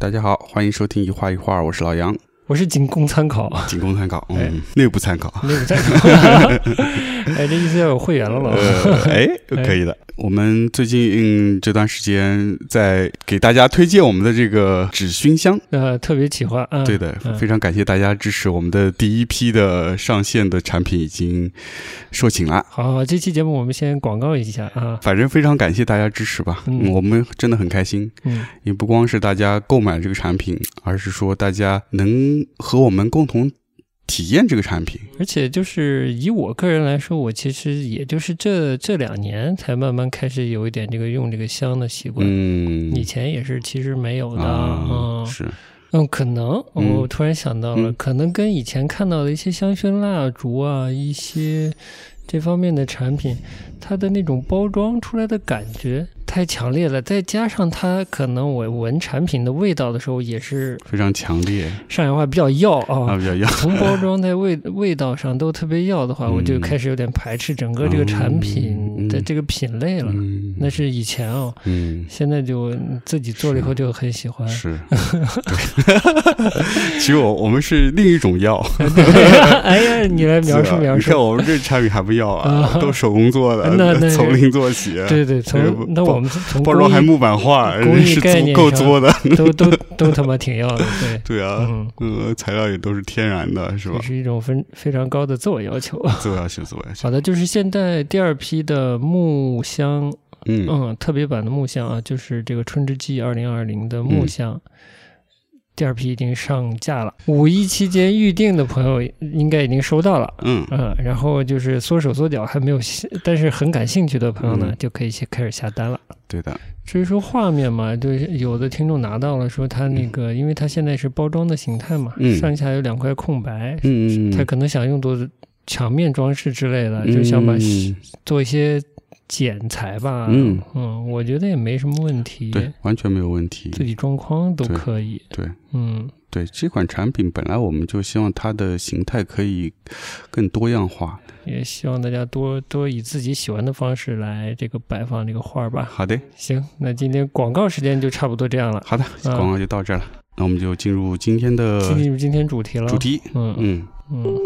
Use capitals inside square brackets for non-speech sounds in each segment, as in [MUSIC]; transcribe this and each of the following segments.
大家好，欢迎收听一画一画，我是老杨，我是仅供参考，仅供参考，哎嗯，内部参考，内部参考。[LAUGHS] 哎，这意思要有会员了了。呃，[LAUGHS] 哎，可以的。我们最近、嗯、这段时间在给大家推荐我们的这个纸熏香，呃，特别企划啊，对的，嗯。非常感谢大家支持。我们的第一批的上线的产品已经售罄了。好好，这期节目我们先广告一下啊，反正非常感谢大家支持吧，嗯嗯，我们真的很开心，嗯。也不光是大家购买这个产品，而是说大家能和我们共同体验这个产品。而且就是以我个人来说，我其实也就是这这两年才慢慢开始有一点这个用这个香的习惯，嗯，以前也是其实没有的，啊，嗯。是，嗯，可能嗯我突然想到了，嗯。可能跟以前看到的一些香薰蜡烛啊，一些这方面的产品，它的那种包装出来的感觉太强烈了，再加上它可能我闻产品的味道的时候也是非常强烈上海话比较要啊，啊。比较要。从包装在味味道上都特别要的话，嗯我就开始有点排斥整个这个产品的嗯这个品类了。嗯，那是以前哦，嗯现在就自己做了以后就很喜欢。是，对。[LAUGHS] 其实我我们是另一种药，[LAUGHS] 哎呀，你来描述描述你看。我们这产品还不要啊，啊 [LAUGHS] 都手工做的那那，从零做起，对对，从那我们从包装还木板画，工艺概念够作的。都都都他妈挺要的，对，[LAUGHS] 对啊，嗯，嗯，材料也都是天然的，是吧这？是一种非非常高的自我要求。自我要求，自我要求。好的，就是现在第二批的木箱，嗯嗯，特别版的木箱啊，就是这个春之祭二零二零的木香。第二批已经上架了，五一期间预定的朋友应该已经收到了，嗯。嗯，然后就是缩手缩脚还没有下，但是很感兴趣的朋友呢，嗯。就可以先开始下单了。对的，至于说画面嘛，就是有的听众拿到了，说他那个，因为他现在是包装的形态嘛，嗯。上下有两块空白，嗯，他可能想用作墙面装饰之类的，就想把嗯。做一些剪裁吧。嗯嗯我觉得也没什么问题，对，完全没有问题。自己装框都可以。对嗯，对，这款产品本来我们就希望它的形态可以更多样化。也希望大家多多以自己喜欢的方式来这个摆放这个画儿吧。好的，行，那今天广告时间就差不多这样了，好的，嗯广告就到这儿了。那我们就进入今天的进入今天主题了。主，题。嗯嗯嗯。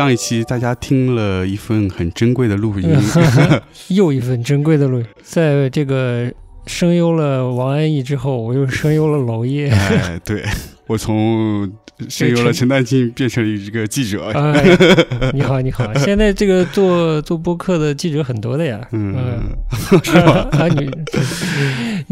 上一期大家听了一份很珍贵的录音，[LAUGHS] 又一份珍贵的录音，在这个声优了王安忆之后，我又声优了娄烨。[LAUGHS] 哎，对我从声优了陈丹青变成了一个记者。[LAUGHS] 哎，你好，你好！现在这个做做播客的记者很多的呀，嗯，是吧？啊，你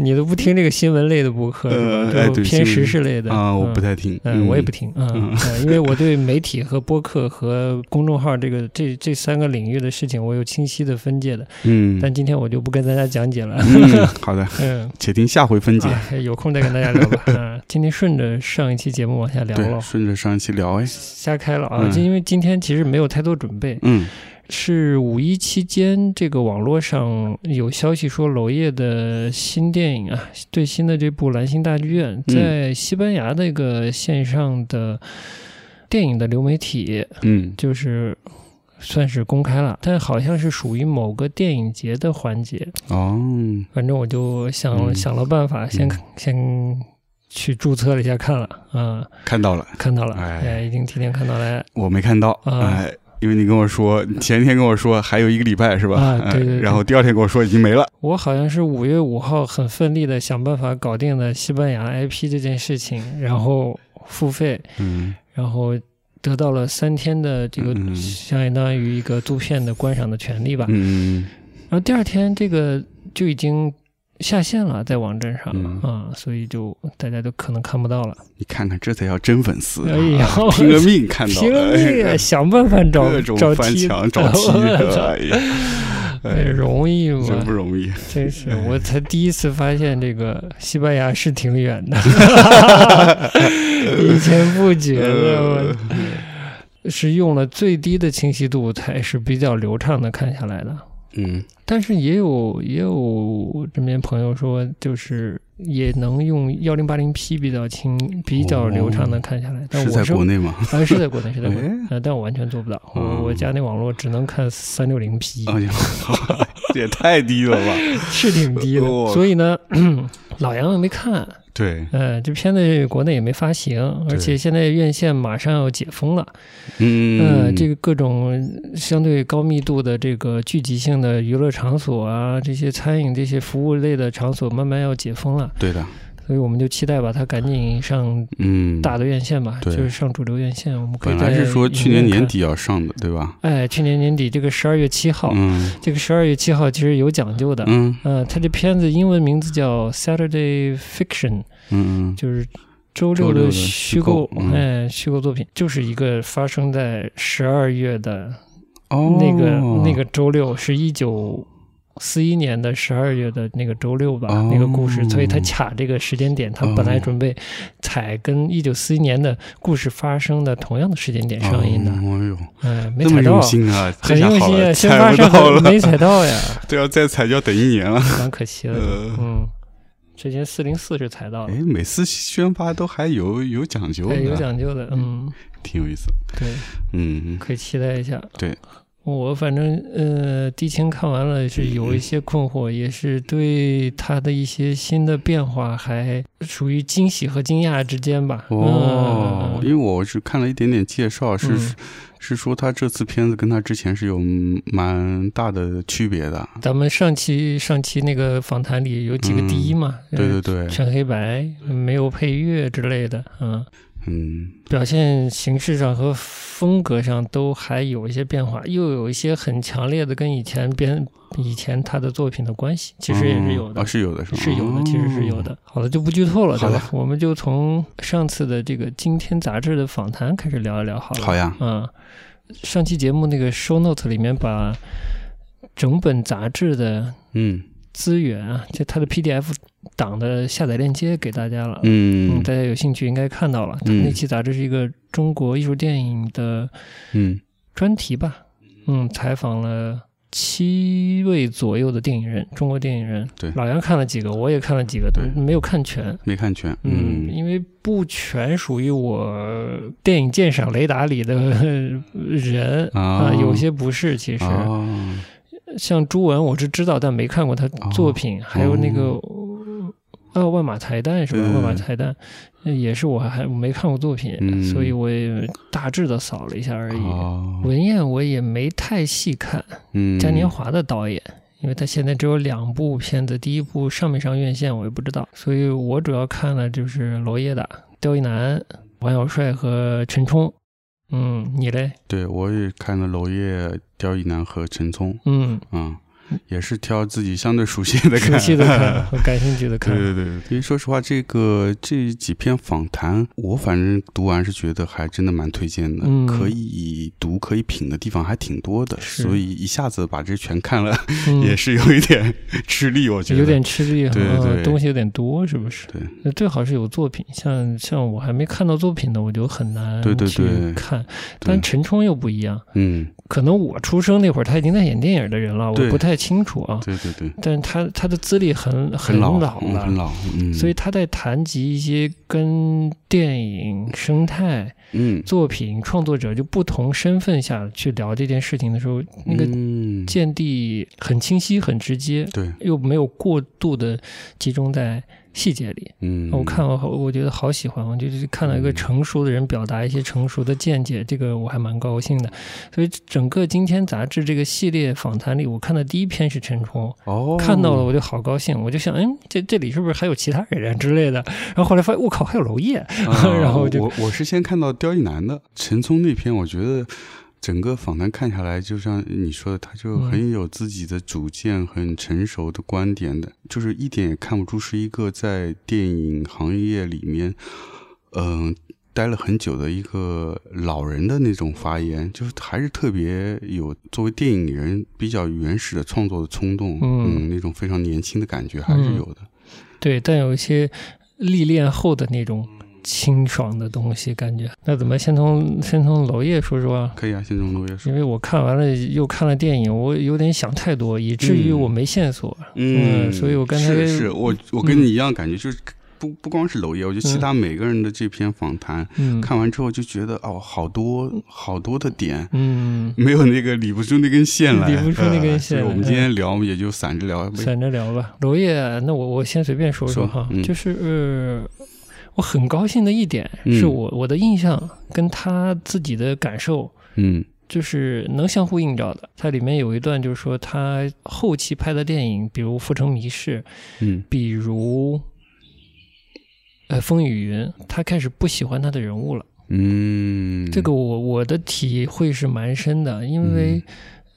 你都不听这个新闻类的播客？呃偏时事类的啊，我嗯不太听。嗯，我也不听，嗯，因为我对媒体和播客和公众号这个这这三个领域的事情，我有清晰的分界的。嗯，但今天我就不跟大家讲解了，嗯，[LAUGHS] 好的，嗯，且听下回分解。哎有空再跟大家聊吧。嗯，今天顺着上一期节目往下聊，了，顺着上一期聊，哎，瞎开了啊！嗯就因为今天其实没有太多准备，嗯是五一期间，这个网络上有消息说娄烨的新电影啊，最新的这部《蓝星大剧院》嗯在西班牙那个线上的电影的流媒体，嗯。就是算是公开了，但好像是属于某个电影节的环节。哦，反正我就想、嗯。想了办法，先、嗯。先去注册了一下，看了啊、看到了，看到了，哎。哎，已经提前看到了。我没看到，啊哎，因为你跟我说，前一天跟我说还有一个礼拜是吧？哎啊对对对然后第二天跟我说已经没了。我好像是五月五号很奋力的想办法搞定了西班牙 IP 这件事情，然后付费，嗯然后得到了三天的这个嗯相当于一个租片的观赏的权利吧。嗯然后第二天这个就已经下线了，在网站上嗯啊、所以就大家都可能看不到了。你看看，这才叫真粉丝啊，哎呀 [LAUGHS] 拼了命看到，拼了命想办法找各种翻 [LAUGHS] 找梯墙找梯，我操哎呀，[LAUGHS] 容易吗？真不容易。真是，我才第一次发现这个西班牙是挺远的，以前不觉得。我是用了最低的清晰度才是比较流畅的看下来的。嗯但是也有也有这边朋友说，就是也能用幺零八零 P 比较清、比较流畅的看下来。但是我是在国内吗？啊，是在国内，是在国内但我完全做不到。嗯我我家那网络只能看三六零 P，哎呀，这 [LAUGHS] 也太低了吧？[LAUGHS] 是挺低的。哇所以呢，[CLEARS THROAT] 老杨也没看。对，呃，这片子国内也没发行，而且现在院线马上要解封了。嗯，呃，这个各种相对高密度的这个聚集性的娱乐场所啊，这些餐饮、这些服务类的场所慢慢要解封了，对的，所以我们就期待把它赶紧上嗯，大的院线吧，对就是上主流院线。我们本来是说去年。年底要上的，对吧？哎，去年年底这个十二月七号，嗯这个十二月七号其实有讲究的。嗯呃，它这片子英文名字叫 Saturday Fiction，嗯就是周六的虚虚构嗯哎，虚构作品，就是一个发生在十二月的哦，那个、那个周六，是一九四一年的十二月的那个周六吧，哦那个故事，所以他卡这个时间点，他本来准备采跟一九四一年的故事发生的同样的时间点上映的，哦哎呦，哎、没踩到用。心啊，很用心啊，先发上不到了，没踩到呀，[LAUGHS] 对，要再踩就要等一年了。[LAUGHS] 蛮可惜的。呃嗯，之前四零四是踩到了哎，，每次宣发都还有有讲究哎，有，讲究的，嗯，挺有意思。对。嗯，可以期待一下。对，我反正呃，地青看完了是有一些困惑，也是对他的一些新的变化还属于惊喜和惊讶之间吧。哦，嗯因为我是看了一点点介绍，是、嗯是说他这次片子跟他之前是有蛮大的区别的。咱们上期上期那个访谈里有几个第一嘛，对对呃对，全黑白，没有配乐之类的，嗯，嗯表现形式上和风格上都还有一些变化，又有一些很强烈的跟以前编以前他的作品的关系，其实也是有的哦，。是有的，是有的，其实是有的。好了，就不剧透了，对吧？我们就从上次的这个《今天》杂志的访谈开始聊一聊好了。好呀，嗯，上期节目那个 show note 里面把整本杂志的嗯资源啊，就它的 PDF 档的下载链接给大家了。嗯，嗯大家有兴趣应该看到了。嗯那期杂志是一个中国艺术电影的嗯专题吧？嗯，采访了七位左右的电影人，中国电影人。对老杨看了几个，我也看了几个，对没有看全。没看全，嗯，嗯因为不全属于我电影鉴赏雷达里的 [LAUGHS] 人啊有些不是。其实、哦像朱文，我是知道，但没看过他作品。还有那个呃万马才旦是吧？对万马才旦呃也是我还没看过作品，嗯所以我也大致的扫了一下而已。哦文彦我也没太细看，嗯，嘉年华的导演，因为他现在只有两部片子，第一部上没上院线我也不知道，所以我主要看了就是娄烨的刁亦男、王小帅和陈冲。嗯，你嘞？对我也看了娄烨、刁亦男和陈冲，嗯，嗯，也是挑自己相对熟悉的看，熟悉的看和感兴趣的 [LAUGHS] 看。对对对，因为说实话，这个这几篇访谈，我反正读完是觉得还真的蛮推荐的，嗯可以读可以品的地方还挺多的，所以一下子把这全看了、[LAUGHS] 嗯也是有一点 [LAUGHS] 吃力，我觉得有点吃力，对嗯对东西有点多，是不是？对，那最好是有作品，像像我还没看到作品的，我就很难对对去对看。但陈冲又不一样，嗯，可能我出生那会儿他已经在演电影的人了，我不太清楚啊。对对对，但是他他的资历很很老老了，嗯很老，嗯，所以他在谈及一些跟电影生态嗯，作品创作者就不同身份下去聊这件事情的时候，那个嗯，见地很清晰、很直接，对，又没有过度的集中在细节里。嗯，我看我好，我觉得好喜欢，我就是看到一个成熟的人表达一些成熟的见解，这个我还蛮高兴的。所以整个《今天》杂志这个系列访谈里，我看的第一篇是陈冲，哦，看到了我就好高兴，我就想，嗯，这这里是不是还有其他人啊之类的？然后后来发现，我靠，还有娄烨，啊 [LAUGHS] 然后就我我是先看到刁亦男的陈冲那篇，我觉得整个访谈看下来，就像你说的，他就嗯很有自己的主见，很成熟的观点的，就是一点也看不出是一个在电影行业里面，嗯、待了很久的一个老人的那种发言，就是还是特别有作为电影人比较原始的创作的冲动，嗯那种非常年轻的感觉还是有的。对，但有一些历练后的那种清爽的东西，感觉。那怎么先从先从娄烨说说啊？可以啊，先从娄烨说。因为我看完了又看了电影，我有点想太多，以至于我没线索。嗯，所以我刚才是是我我跟你一样感觉，就是不不光是娄烨，我觉得其他每个人的这篇访谈，看完之后就觉得哦，好多好多的点，嗯，没有那个理不出那根线来，理不出那根线。我们今天聊也就散着聊，散着聊吧。娄烨，那我我先随便说说哈，就是呃。我很高兴的一点是我我的印象跟他自己的感受，嗯，就是能相互映照的。它里面有一段就是说他后期拍的电影，比如《浮城谜事》，嗯，比如呃《风雨云》，他开始不喜欢他的人物了，嗯，这个我我的体会是蛮深的，因为。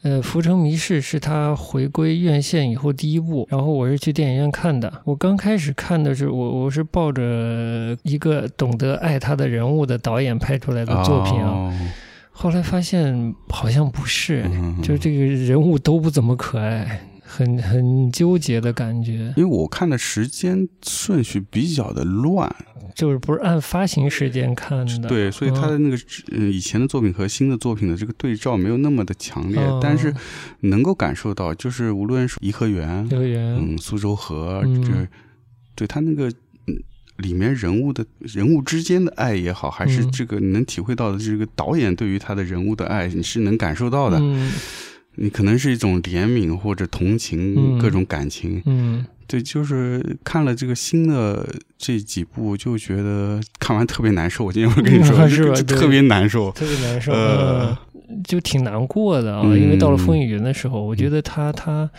呃，《浮城谜事》是他回归院线以后第一部，然后我是去电影院看的。我刚开始看的是我，我是抱着一个懂得爱他的人物的导演拍出来的作品啊，后来发现好像不是，就这个人物都不怎么可爱。很很纠结的感觉，因为我看的时间顺序比较的乱，就是不是按发行时间看的，对，所以他的那个嗯以前的作品和新的作品的这个对照没有那么的强烈，但是能够感受到，就是无论是颐和园，嗯，苏州河，这对他那个里面人物的人物之间的爱也好，还是这个你能体会到的这个导演对于他的人物的爱，你是能感受到的。你可能是一种怜悯或者同情，各种感情。嗯，对，就是看了这个新的这几部，就觉得看完特别难受。我今天会跟你说，[LAUGHS] 是特别难受，特别难受，呃，就挺难过的啊。因为到了风雨云的时候，我觉得他他。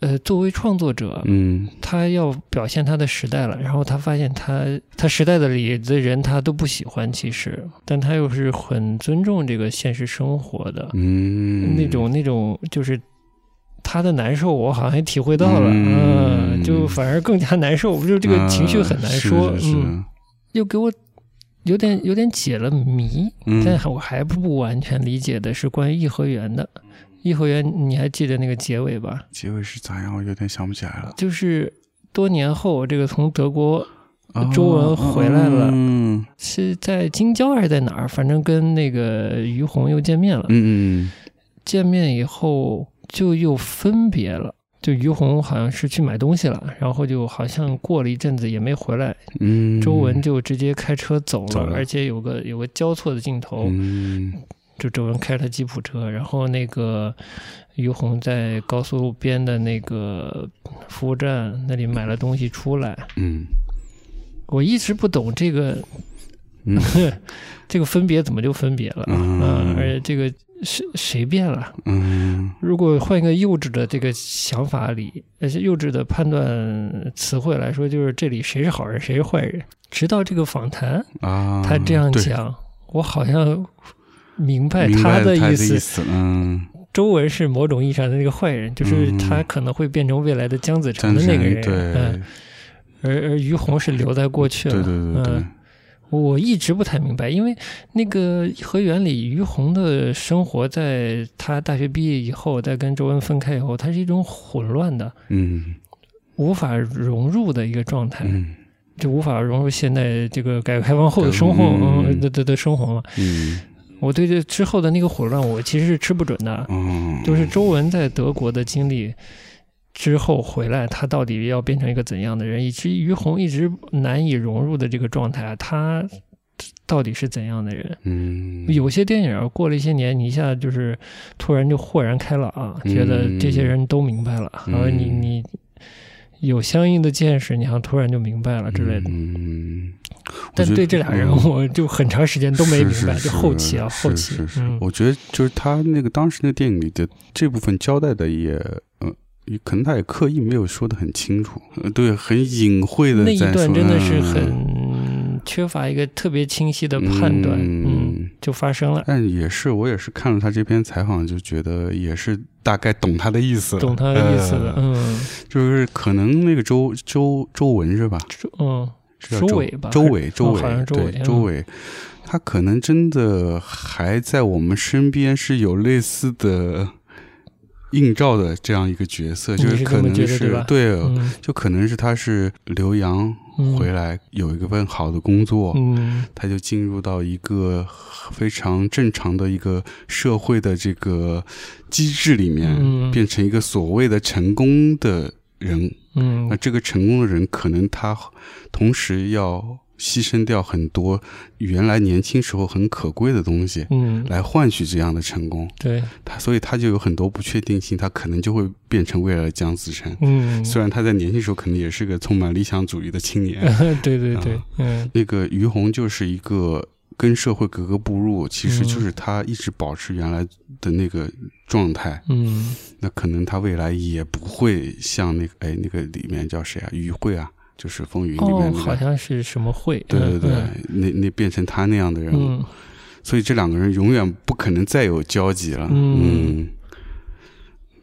呃，作为创作者，嗯，他要表现他的时代了，然后他发现他他时代的里的人他都不喜欢，其实，但他又是很尊重这个现实生活的，嗯，那种那种就是他的难受，我好像也体会到了，嗯，就反而更加难受，就这个情绪很难说，嗯，又给我有点有点解了谜，但我还不完全理解的是关于颐和园的。颐和园，你还记得那个结尾吧？结尾是咋样？我有点想不起来了。就是多年后，这个从德国周文回来了，嗯是在京郊还是在哪儿？反正跟那个于红又见面了。嗯嗯。见面以后就又分别了。就于红好像是去买东西了，然后就好像过了一阵子也没回来。嗯。周文就直接开车走了，而且有个有个交错的镜头。嗯。就周文开了吉普车，然后那个于红在高速路边的那个服务站那里买了东西出来。嗯，我一直不懂这个，[LAUGHS] 这个分别怎么就分别了？嗯，而且这个谁谁变了？嗯，如果换一个幼稚的这个想法里，而且幼稚的判断词汇来说，就是这里谁是好人，谁是坏人？直到这个访谈啊，他这样讲，我好像。明白他的意思，嗯，周文是某种意义上的那个坏人，就是他可能会变成未来的姜子成的那个人，对。而而于红是留在过去了，对对对对。我一直不太明白，因为那个颐和园里于红的生活，在他大学毕业以后，在跟周文分开以后，他是一种混乱的，嗯，无法融入的一个状态，嗯，就无法融入现在这个改革开放后的生活，嗯，的的的生活嘛，嗯。我对这之后的那个混乱，我其实是吃不准的。嗯，就是周文在德国的经历之后回来，他到底要变成一个怎样的人，以及于红一直难以融入的这个状态，他到底是怎样的人？嗯，有些电影过了一些年，你一下就是突然就豁然开朗，觉得这些人都明白了，然后你你。有相应的见识，你好像突然就明白了之类的。嗯，但对这俩人，我就很长时间都没明白。就后期啊，后期，我觉得就是他那个当时那个电影里的这部分交代的也，呃，可能他也刻意没有说的很清楚。对，很隐晦的那一段真的是很缺乏一个特别清晰的判断。嗯，就发生了。但也是，我也是看了他这篇采访，就觉得也是。大概懂他的意思，懂他的意思的，嗯，就是可能那个周周周文是吧？嗯，周伟吧？周伟，周伟，对，周伟，他可能真的还在我们身边是有类似的映照的这样一个角色，就是可能是对，就可能是他是刘洋嗯。回来有一个份好的工作，嗯。他就进入到一个非常正常的一个社会的这个机制里面，嗯。变成一个所谓的成功的人。嗯那这个成功的人，可能他同时要牺牲掉很多原来年轻时候很可贵的东西，嗯，来换取这样的成功。对，他所以他就有很多不确定性，他可能就会变成未来的姜子成。嗯，虽然他在年轻时候可能也是个充满理想主义的青年，[LAUGHS] 对对对啊，嗯那个于红就是一个跟社会格格不入，其实就是他一直保持原来的那个状态。嗯那可能他未来也不会像那个哎那个里面叫谁啊？于慧啊，就是《风云》里面哦，那个。好像是什么慧，对对对，嗯那那变成他那样的人物，嗯所以这两个人永远不可能再有交集了。嗯嗯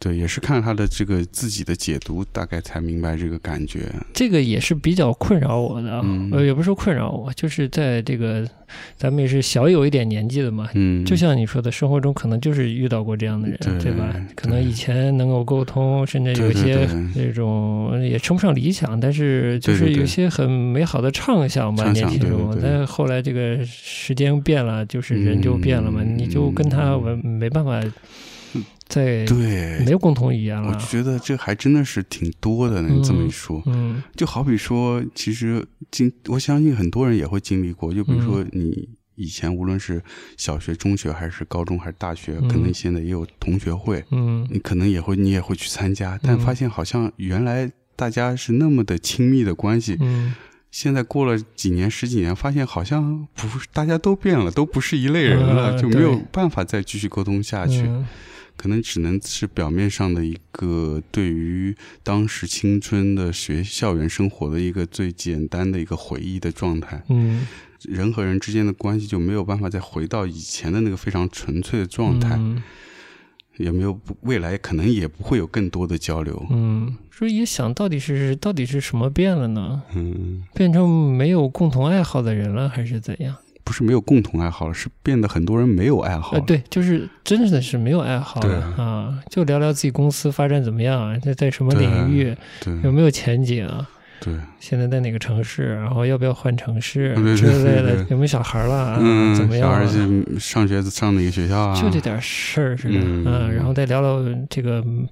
对，也是看他的这个自己的解读，大概才明白这个感觉。这个也是比较困扰我的啊，嗯呃，也不是说困扰我，就是在这个咱们也是小有一点年纪的嘛，嗯，就像你说的，生活中可能就是遇到过这样的人，对吧？可能以前能够沟通，甚至有一些对对对这种也称不上理想，但是就是有些很美好的畅想吧，年轻中。对对对但是后来这个时间变了，就是人就变了嘛，嗯你就跟他没没办法再对。没，有共同语言了。我就。觉得这还真的是挺多的呢。你这么一说，嗯。就好比说，其实经我相信很多人也会经历过，就比如嗯。说你以前无论是小学、中学还是高中还是大学，嗯可能现在也有同学会，嗯。你可能也会你也会去参加，但发现好像原来大家是那么的亲密的关系，嗯。现在过了几年十几年，发现好像不是大家都变了，都不是一类人了，嗯就没有办法再继续沟通下去。嗯可能只能是表面上的一个对于当时青春的学校园生活的一个最简单的一个回忆的状态，嗯人和人之间的关系就没有办法再回到以前的那个非常纯粹的状态，嗯也没有未来可能也不会有更多的交流。嗯，所以也想到底是到底是什么变了呢？嗯，变成没有共同爱好的人了，还是怎样？不是没有共同爱好了，是变得很多人没有爱好呃，了。对，就是真的是没有爱好了啊，就聊聊自己公司发展怎么样，在在什么领域，有没有前景，对，现在在哪个城市，然后要不要换城市对对之类的，有没有小孩了啊？嗯，怎么样啊？小孩子上学上哪个学校啊？就这点事儿似的，嗯嗯，然后再聊聊这个嗯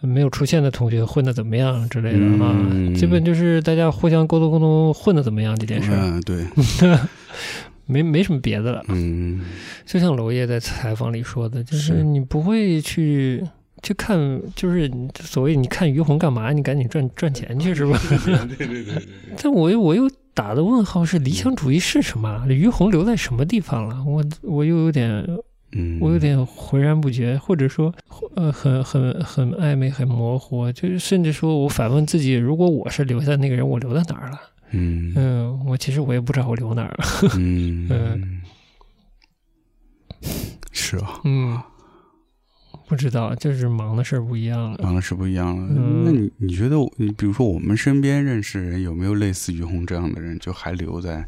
没有出现的同学混的怎么样之类的啊，嗯基本就是大家互相沟通沟通混的怎么样这件事儿，嗯，对，[LAUGHS] 没没什么别的了。嗯，就像娄烨在采访里说的，就是是你不会去去看，就是所谓你看于红干嘛？你赶紧赚赚钱去是吧？对对对对，[LAUGHS] 但我又我又打的问号是理想主义是什么？于红留在什么地方了？我我又有点嗯，我有点浑然不觉，或者说呃很很很暧昧、很模糊，就是甚至说我反问自己，如果我是留下那个人，我留在哪儿了？嗯嗯，我其实我也不知道我留哪儿了。嗯嗯是啊，嗯，不知道，就是忙的事儿不一样了。忙的事不一样了。嗯那你你觉得，你比如说我们身边认识人，有没有类似于红这样的人，就还留在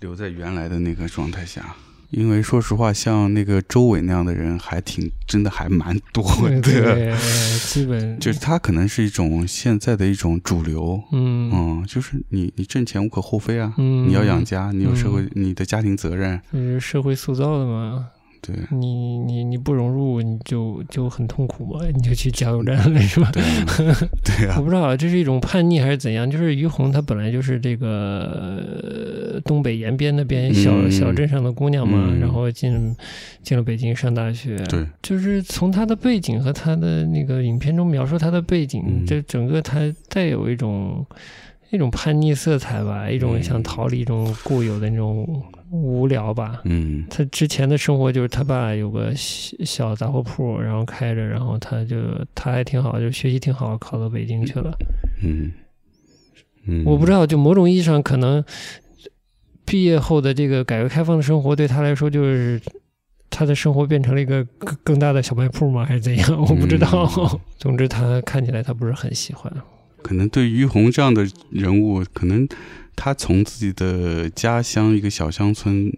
留在原来的那个状态下？因为说实话，像那个周伟那样的人，还挺真的还蛮多对的。基本。就是他可能是一种现在的一种主流，嗯。嗯，就是你你挣钱无可厚非啊，嗯，你要养家，你有社会嗯，你的家庭责任，就是社会塑造的嘛。对你你你不融入，你就就很痛苦嘛，你就去加油站了是吧？对啊，[LAUGHS] 对啊，我不知道这是一种叛逆还是怎样。就是于红她本来就是这个、呃东北延边那边小、嗯小镇上的姑娘嘛，嗯然后进进了北京上大学。对，就是从她的背景和她的那个影片中描述她的背景，嗯这整个她带有一种一种叛逆色彩吧，一种嗯想逃离一种固有的那种无聊吧。嗯他之前的生活就是他爸有个小小杂货铺，然后开着，然后他就他还挺好，就学习挺好，考到北京去了。嗯嗯，我不知道，就某种意义上，可能毕业后的这个改革开放的生活对他来说，就是他的生活变成了一个更更大的小卖铺吗？还是怎样？我不知道。嗯 [LAUGHS] 总之，他看起来他不是很喜欢。可能对于于红这样的人物，可能他从自己的家乡一个小乡村，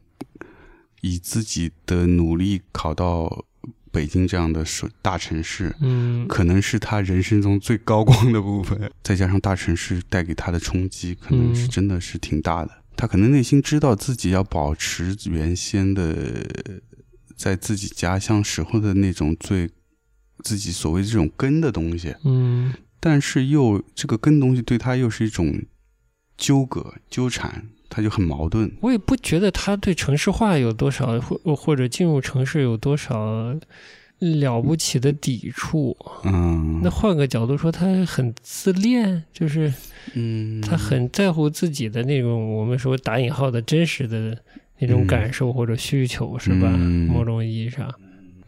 以自己的努力考到北京这样的大城市，嗯可能是他人生中最高光的部分。[LAUGHS] 再加上大城市带给他的冲击，可能是嗯真的是挺大的。他可能内心知道自己要保持原先的，在自己家乡时候的那种最自己所谓这种根的东西，嗯但是又这个根东西对他又是一种纠葛纠缠，他就很矛盾。我也不觉得他对城市化有多少，或或者进入城市有多少了不起的抵触。嗯，那换个角度说，他很自恋，就是嗯，他很在乎自己的那种我们说打引号的真实的那种嗯感受或者需求，是吧？嗯某种意义上。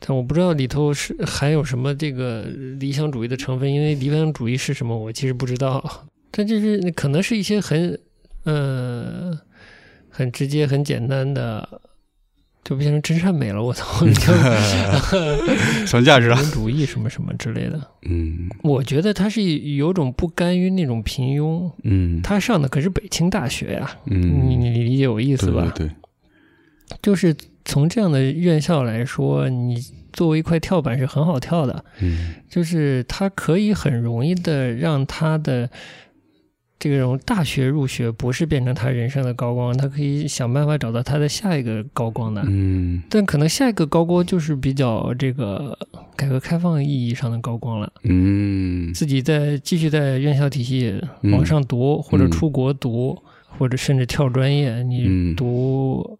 但我不知道里头是含有什么这个理想主义的成分，因为理想主义是什么，我其实不知道。但就是可能是一些很呃很直接、很简单的，就变成真善美了。我操，[LAUGHS] 就 [LAUGHS] 什么价值啊？理想主义什么什么之类的。嗯我觉得他是有种不甘于那种平庸。嗯他上的可是北京大学呀、嗯，你你理解我意思对吧？对对，就是从这样的院校来说，你作为一块跳板是很好跳的，嗯。就是它可以很容易的让他的这种大学入学不是变成他人生的高光，他可以想办法找到他的下一个高光的。嗯。但可能下一个高光就是比较这个改革开放意义上的高光了，嗯。自己在继续在院校体系嗯。往上读，或者嗯。出国读，或者甚至跳专业，你嗯。读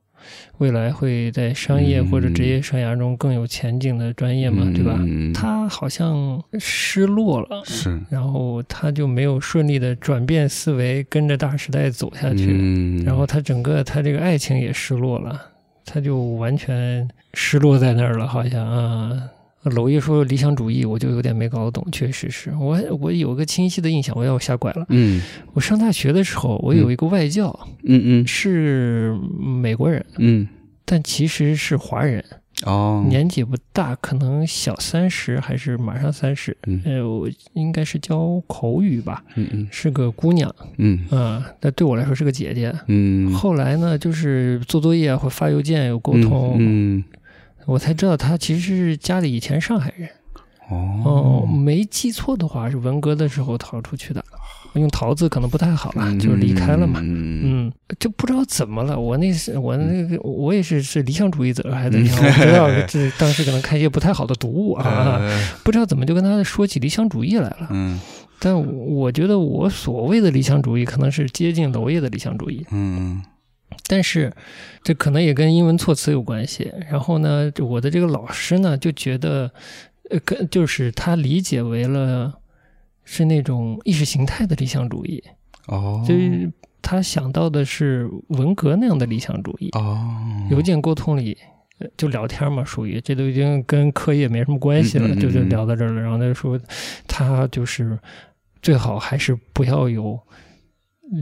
未来会在商业或者职业生涯中更有前景的专业嘛，对吧？嗯他好像失落了，是。然后他就没有顺利的转变思维，跟着大时代走下去，嗯，然后他整个他这个爱情也失落了，他就完全失落在那儿了，好像啊。娄烨说理想主义，我就有点没搞懂，确实是。我我有个清晰的印象，我要瞎拐了。嗯。我上大学的时候，我有一个外教、嗯嗯。是美国人，嗯。但其实是华人，哦，年纪不大，可能小三十还是马上三十。嗯。呃，我应该是教口语吧，嗯嗯。是个姑娘嗯。啊，那、对我来说是个姐姐。嗯，后来呢，就是做作业或发邮件有沟通，嗯我才知道他其实是家里以前上海人。哦哦，没记错的话，是文革的时候逃出去的。用“逃”字可能不太好了，嗯就是离开了嘛。嗯嗯，就不知道怎么了。我那是我那个我也是是理想主义者还是嗯怎样？我不知道这 [LAUGHS] 当时可能看一些不太好的读物啊，呃不知道怎么就跟他说起理想主义来了。嗯但我觉得我所谓的理想主义可能是接近娄烨的理想主义，嗯但是这可能也跟英文措辞有关系。然后呢，我的这个老师呢就觉得，呃，跟就是他理解为了是那种意识形态的理想主义，哦，就是他想到的是文革那样的理想主义。哦，邮件沟通里呃就聊天嘛，属于这都已经跟课业没什么关系了，嗯嗯嗯就就聊到这儿了。然后他就说，他就是最好还是不要有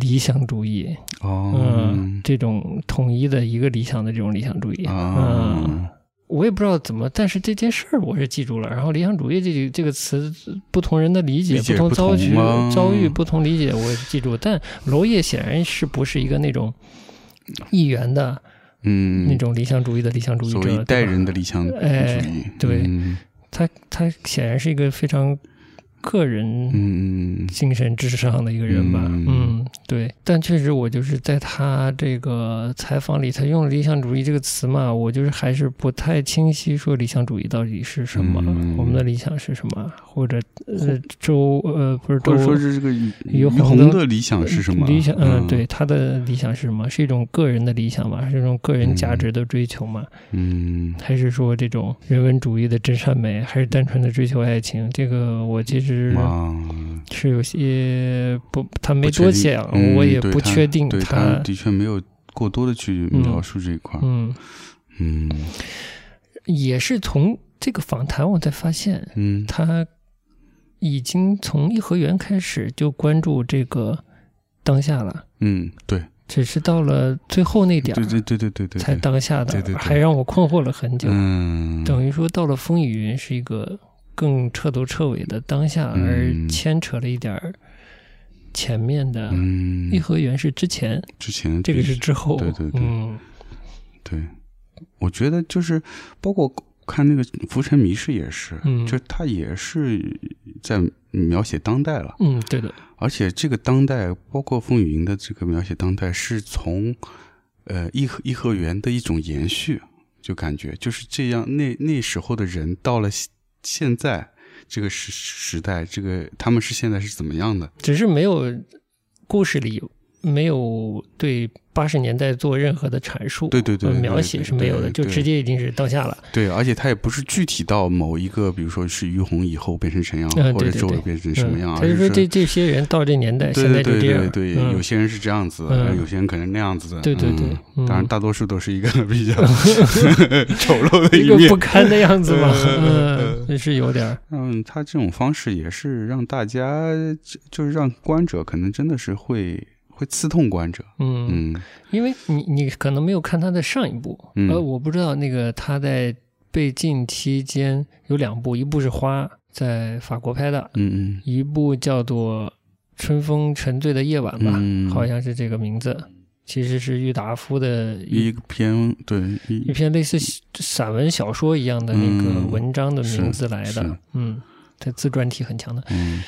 理想主义，哦嗯，这种统一的一个理想的这种理想主义，嗯。啊我也不知道怎么，但是这件事儿我是记住了。然后“理想主义”这这个词，不同人的理解、理解不同遭遇、遭遇不同理解，我也记住。但娄烨显然是不是一个那种一元的嗯，那种理想主义的理想主义者，所一代人的理想主哎义，对嗯他他显然是一个非常个人嗯精神至上的一个人吧，嗯嗯，对。但确实，我就是在他这个采访里，他用了理想主义这个词嘛，我就是还是不太清晰说理想主义到底是什么，嗯我们的理想是什么，或者呃周呃不是周或者说是这个于洪的理想是什么？理想，嗯，嗯，对，他的理想是什么？是一种个人的理想吗？是一种个人价值的追求吗？嗯还是说这种人文主义的真善美，还是单纯的追求爱情？这个我其实啊，是有些不，他没多讲，嗯我也不确定对他的确没有过多的去嗯描述这一块。儿，嗯，嗯。也是从这个访谈我才发现，嗯。他已经从颐和园开始就关注这个当下了，嗯，对。只是到了最后那点儿对对对对对对，才当下的，还让我困惑了很久。嗯，等于说到了风雨云是一个更彻头彻尾的当下，嗯。而牵扯了一点儿前面的。嗯。颐和园是之前，之前这个是之后。对对对。嗯。对，我觉得就是包括看那个《浮沉迷事》也是，嗯。就他也是在描写当代了，嗯，对的，而且这个当代，包括风雨云的这个描写当代，是从呃颐和颐和园的一种延续，就感觉就是这样。那那时候的人到了现在这个时时代，这个他们是现在是怎么样的？只是没有故事里没有对八十年代做任何的阐述，对对对描写是没有的，就直接已经是当下了。对，而且他也不是具体到某一个，比如说是于红以后变成怎样，嗯或者周围变成什么样，嗯、而他就说这这些人到这年代，现在对对就这样。对有些人是这样子，嗯有些人可能那样子的。对对对当然大多数都是一个比较 [LAUGHS] [LAUGHS] 丑陋的一个不。堪的样子吧，嗯嗯，是有点，嗯，他这种方式也是让大家，就就是让观者可能真的是会会刺痛观者。嗯，嗯。因为你你可能没有看他的上一部，嗯。呃，我不知道那个他在被禁期间有两部，一部是《花》，在法国拍的，嗯一部叫做《春风沉醉的夜晚》吧，嗯好像是这个名字，其实是郁达夫的一一篇对一一篇类似散文小说一样的那个嗯文章的名字来的，嗯，他自传体很强的。嗯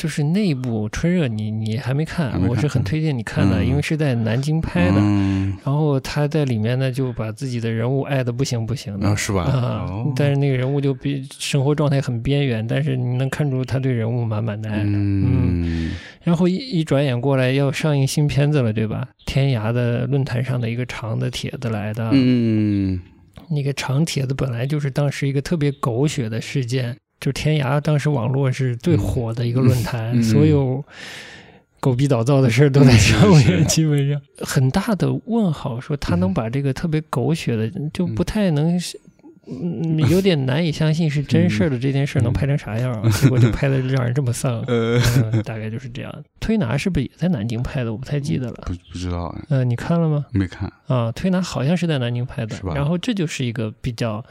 就是那一部《春热》你，你还没看，还没看我是很推荐你看的，嗯因为是在南京拍的。嗯然后他在里面呢，就把自己的人物爱的不行不行的啊是吧？啊哦，但是那个人物就比生活状态很边缘，但是你能看出他对人物满满的爱。嗯然后一一转眼过来要上映新片子了，对吧？天涯的论坛上的一个长的帖子来的，嗯那个长帖子本来就是当时一个特别狗血的事件，就天涯当时网络是最火的一个论坛，所有狗逼倒灶的事儿都在上面，基本上很大的问号，说他能把这个特别狗血的，就不太能。嗯，有点难以相信是真事儿的这件事儿能拍成啥样啊？结果就拍的让人这么丧，呃嗯，大概就是这样。推拿是不是也在南京拍的？我不太记得了。不不知道嗯呃，你看了吗？没看啊，推拿好像是在南京拍的是吧，然后这就是一个比较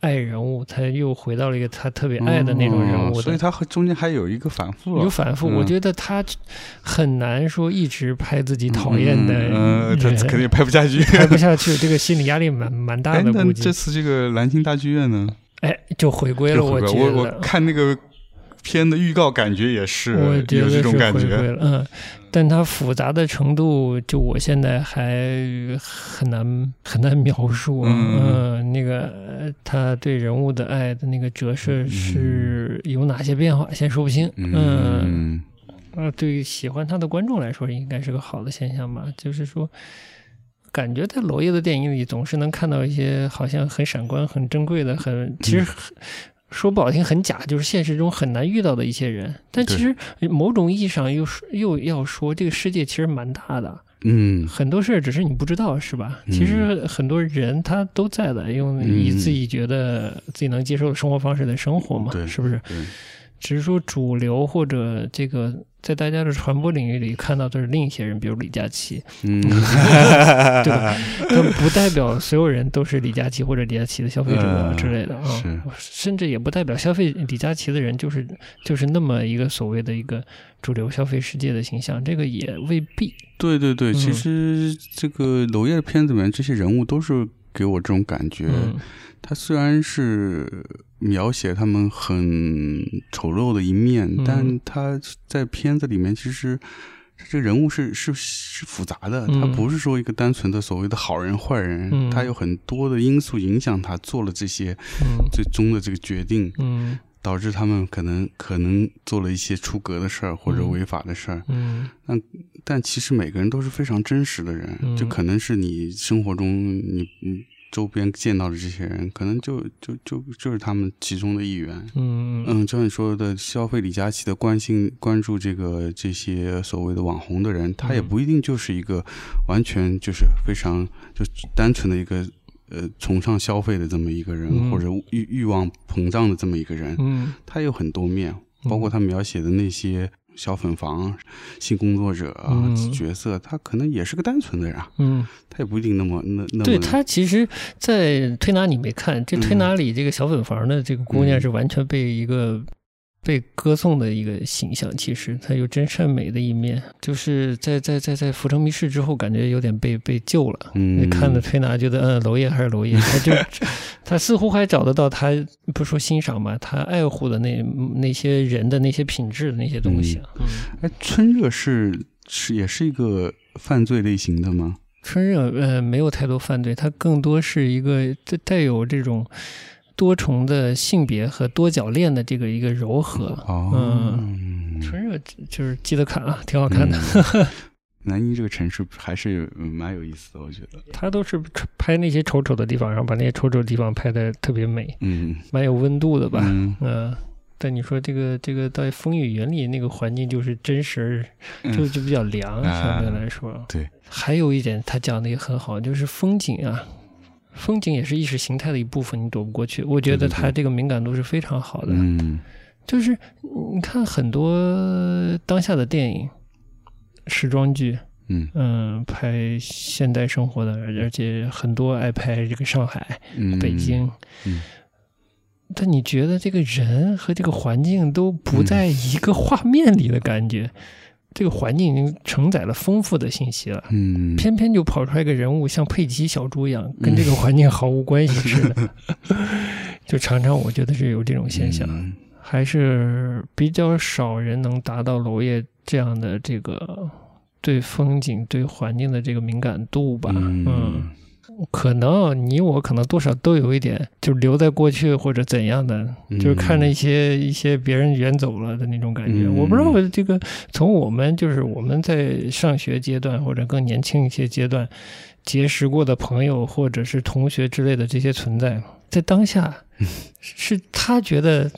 爱人物，他又回到了一个他特别爱的那种人物所以他中间还有一个反复了有反复，嗯我觉得他很难说一直拍自己讨厌的嗯，呃他人，肯定拍不下去。[LAUGHS] 拍不下去，这个心理压力蛮蛮大哎，的，那这。次这个蓝星大剧院呢？哎，就回归了，就回觉得我我。看那个片的预告，感觉也是我觉有这得是回种感觉。归了，嗯，但它复杂的程度，就我现在还很难很难描述啊。嗯嗯，那个呃他对人物的爱的那个折射是有哪些变化，先说不清。嗯，嗯呃，对于喜欢他的观众来说，应该是个好的现象吧。就是说，感觉在娄烨的电影里，总是能看到一些好像很闪光、很珍贵的、很其实很。说不好听，很假，就是现实中很难遇到的一些人。但其实某种意义上又是又要说，这个世界其实蛮大的，嗯很多事儿只是你不知道，是吧？嗯其实很多人他都在的，用以嗯自己觉得自己能接受的生活方式来生活嘛，是不是？只是说主流或者这个在大家的传播领域里看到的是另一些人，比如李佳琦，嗯，[LAUGHS] 对吧？但不代表所有人都是李佳琦或者李佳琦的消费者呃之类的啊，是甚至也不代表消费李佳琦的人就是就是那么一个所谓的一个主流消费世界的形象，这个也未必。对对对，其嗯实这个娄烨的片子里面这些人物都是给我这种感觉。嗯他虽然是描写他们很丑陋的一面，嗯。但他在片子里面其实。这个人物是是是复杂的，嗯。他不是说一个单纯的所谓的好人坏人，嗯。他有很多的因素影响他做了这些嗯。最终的这个决定，嗯。导致他们可能可能做了一些出格的事儿或者嗯。违法的事儿。嗯。但其实每个人都是非常真实的人，嗯。就可能是你生活中你你周边见到的这些人，可能就就就就是他们其中的一员。嗯嗯，就像你说的，消费李佳琦的关心关注这个这些所谓的网红的人，他也嗯不一定就是一个完全就是非常就单纯的一个呃崇尚消费的这么一个人，嗯。或者欲欲望膨胀的这么一个人，嗯。他有很多面，包括他描写的那些小粉房、性工作者啊、嗯。角色，他可能也是个单纯的人啊，嗯，他也不一定那么那那么对他其实，在推拿你没看，这推嗯。拿里这个小粉房的这个姑娘是完全被一个被歌颂的一个形象。其实他有真善美的一面，就是在在在在浮城谜事之后，感觉有点被被救了。嗯，看了推拿觉得，嗯，娄烨还是娄烨，他就 [LAUGHS] 他似乎还找得到他不说欣赏吧，他爱护的那那些人的那些品质的那些东西。嗯，哎，春热是是也是一个犯罪类型的吗？春热呃没有太多犯罪，它更多是一个带有这种。多重的性别和多角恋的这个一个柔和，嗯，春热就是记得看啊，挺好看的。[LAUGHS] 南宁这个城市还是蛮有意思的，我觉得。他都是拍那些丑丑的地方，然后把那些丑丑的地方拍的特别美，嗯，蛮有温度的吧？嗯。但你说这个这个在风雨云里那个环境就是真实，就就比较凉，相对来说。对。还有一点，他讲的也很好，就是风景啊。风景也是意识形态的一部分，你躲不过去。我觉得他这个敏感度是非常好的。嗯，就是你看很多当下的电影、时装剧，嗯嗯，拍现代生活的，而且很多爱拍这个上海、北京。嗯，但你觉得这个人和这个环境都不在一个画面里的感觉。这个环境已经承载了丰富的信息了，嗯，偏偏就跑出来一个人物，像佩奇小猪一样，跟这个环境毫无关系似的，[LAUGHS] 就常常我觉得是有这种现象，还是比较少人能达到娄烨这样的这个对风景、对环境的这个敏感度吧，嗯。可能你我可能多少都有一点，就留在过去或者怎样的，就是看着一些一些别人远走了的那种感觉。我不知道这个从我们就是我们在上学阶段或者更年轻一些阶段结识过的朋友或者是同学之类的这些存在，在当下 [LAUGHS] 是他觉得。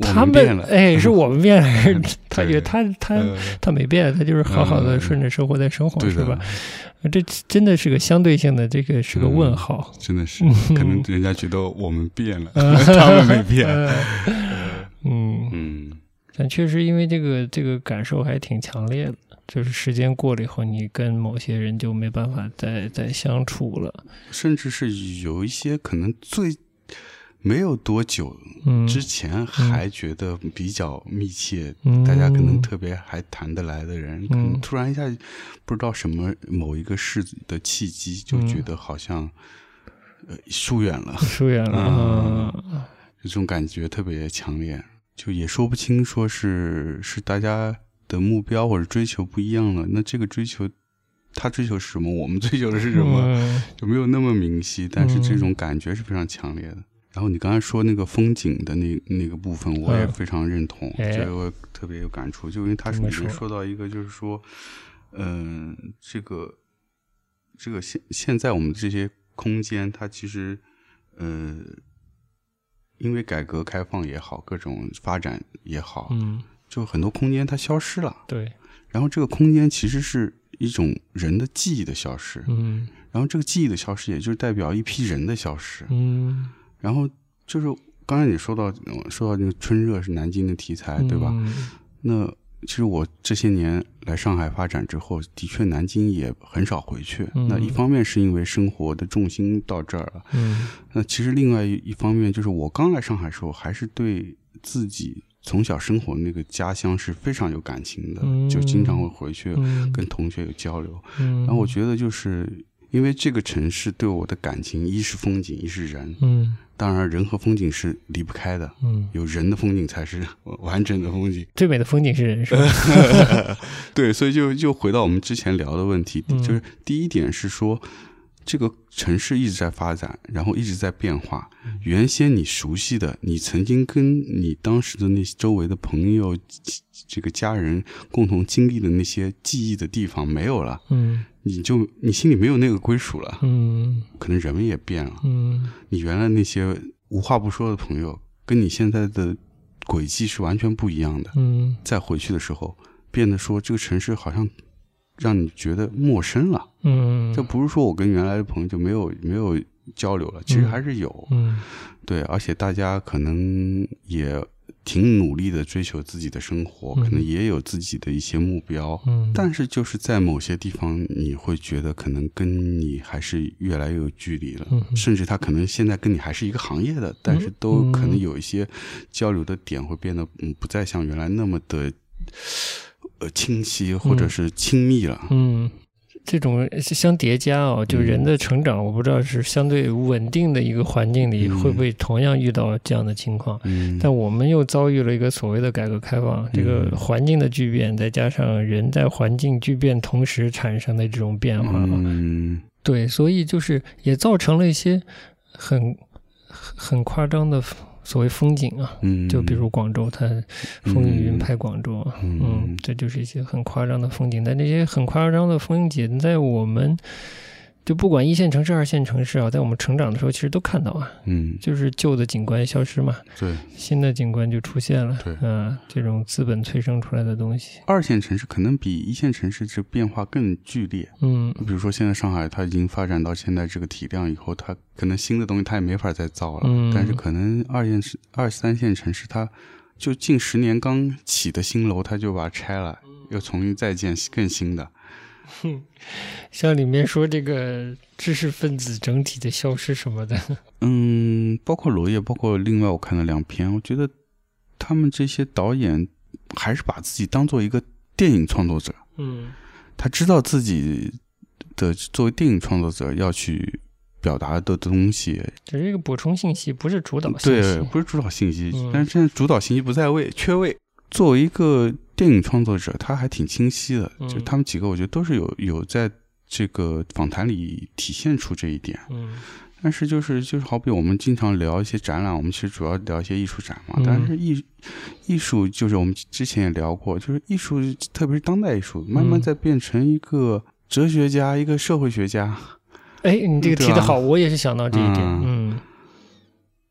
他们哎，是我们变了，[LAUGHS] 还是 [LAUGHS] 他觉得他他他没变，他就是好好的顺着生活在生活，是吧？这真的是个相对性的，这个是个问号。真的是，可能人家觉得我们变了，[LAUGHS] 他们没变。嗯。嗯，但确实因为这个这个感受还挺强烈的，就是时间过了以后，你跟某些人就没办法再再相处了，甚至是有一些可能最。没有多久之前还觉得比较密切，大家可能特别还谈得来的人，可能突然一下不知道什么某一个事的契机，就觉得好像呃疏远了，[LAUGHS] 疏远了，这种感觉特别强烈，就也说不清说是是大家的目标或者追求不一样了。那这个追求他追求是什么，我们追求的是什么，就没有那么明晰，但是这种感觉是非常强烈的。然后你刚才说那个风景的那那个部分，我也非常认同，这个我特别有感触，就因为他里面说到一个，就是说，嗯，这个这个现现在我们这些空间，它其实，呃，因为改革开放也好，各种发展也好，嗯，就很多空间它消失了，对，然后这个空间其实是一种人的记忆的消失，嗯，然后这个记忆的消失，也就是代表一批人的消失，嗯。然后就是刚才你说到说到那个春热是南京的题材，对吧？那其实我这些年来上海发展之后，的确南京也很少回去。那一方面是因为生活的重心到这儿了，那其实另外一方面就是我刚来上海时候，还是对自己从小生活那个家乡是非常有感情的，就经常会回去跟同学有交流。然后我觉得就是因为这个城市对我的感情，一是风景，一是人。嗯。当然，人和风景是离不开的。嗯，有人的风景才是完整的风景。最美的风景是人，是吧？[LAUGHS] 对，所以就就回到我们之前聊的问题，就是第一点是说，这个城市一直在发展，然后一直在变化。原先你熟悉的，你曾经跟你当时的那些周围的朋友、这个家人共同经历的那些记忆的地方没有了。嗯。你就你心里没有那个归属了，嗯，可能人们也变了，嗯，你原来那些无话不说的朋友，跟你现在的轨迹是完全不一样的，嗯，再回去的时候，变得说这个城市好像让你觉得陌生了，嗯，这不是说我跟原来的朋友就没有没有交流了，其实还是有，嗯，对，而且大家可能也挺努力的追求自己的生活，嗯。可能也有自己的一些目标，嗯，但是就是在某些地方，你会觉得可能跟你还是越来越有距离了，嗯。甚至他可能现在跟你还是一个行业的，但是都可能有一些交流的点会变得嗯不再像原来那么的呃清晰或者是亲密了。嗯，这种相叠加哦，就人的成长，我不知道是相对稳定的一个环境里，嗯。会不会同样遇到这样的情况。嗯，但我们又遭遇了一个所谓的改革开放，这个环境的巨变，再加上人在环境巨变同时产生的这种变化。啊，嗯。对，所以就是也造成了一些很很很夸张的所谓风景啊，嗯，就比如广州，它风雨云拍广州啊，嗯。嗯，这就是一些很夸张的风景。但这些很夸张的风景，在我们就不管一线城市、二线城市啊，在我们成长的时候，其实都看到啊，嗯，就是旧的景观消失嘛，对，新的景观就出现了，对啊，这种资本催生出来的东西，二线城市可能比一线城市这变化更剧烈。嗯比如说，现在上海它已经发展到现在这个体量以后，它可能新的东西它也没法再造了。嗯但是可能二线、二三线城市，它就近十年刚起的新楼，它就把它拆了，又重新再建更新的。[LAUGHS] 像里面说这个知识分子整体的消失什么的，[LAUGHS] 嗯，包括娄烨，包括另外我看了两篇，我觉得他们这些导演还是把自己当做一个电影创作者，嗯他知道自己的作为电影创作者要去表达的东西，只是一个补充信息，不是主导信息。对，不是主导信息，嗯但是现在主导信息不在位，缺位。作为一个电影创作者，他还挺清晰的，嗯就他们几个，我觉得都是有有在这个访谈里体现出这一点。嗯但是就是就是好比我们经常聊一些展览，我们其实主要聊一些艺术展嘛。嗯但是艺艺术就是我们之前也聊过，就是艺术，特别是当代艺术，慢慢嗯在变成一个哲学家、一个社会学家。哎，你这个提的好，我也是想到这一点。嗯嗯，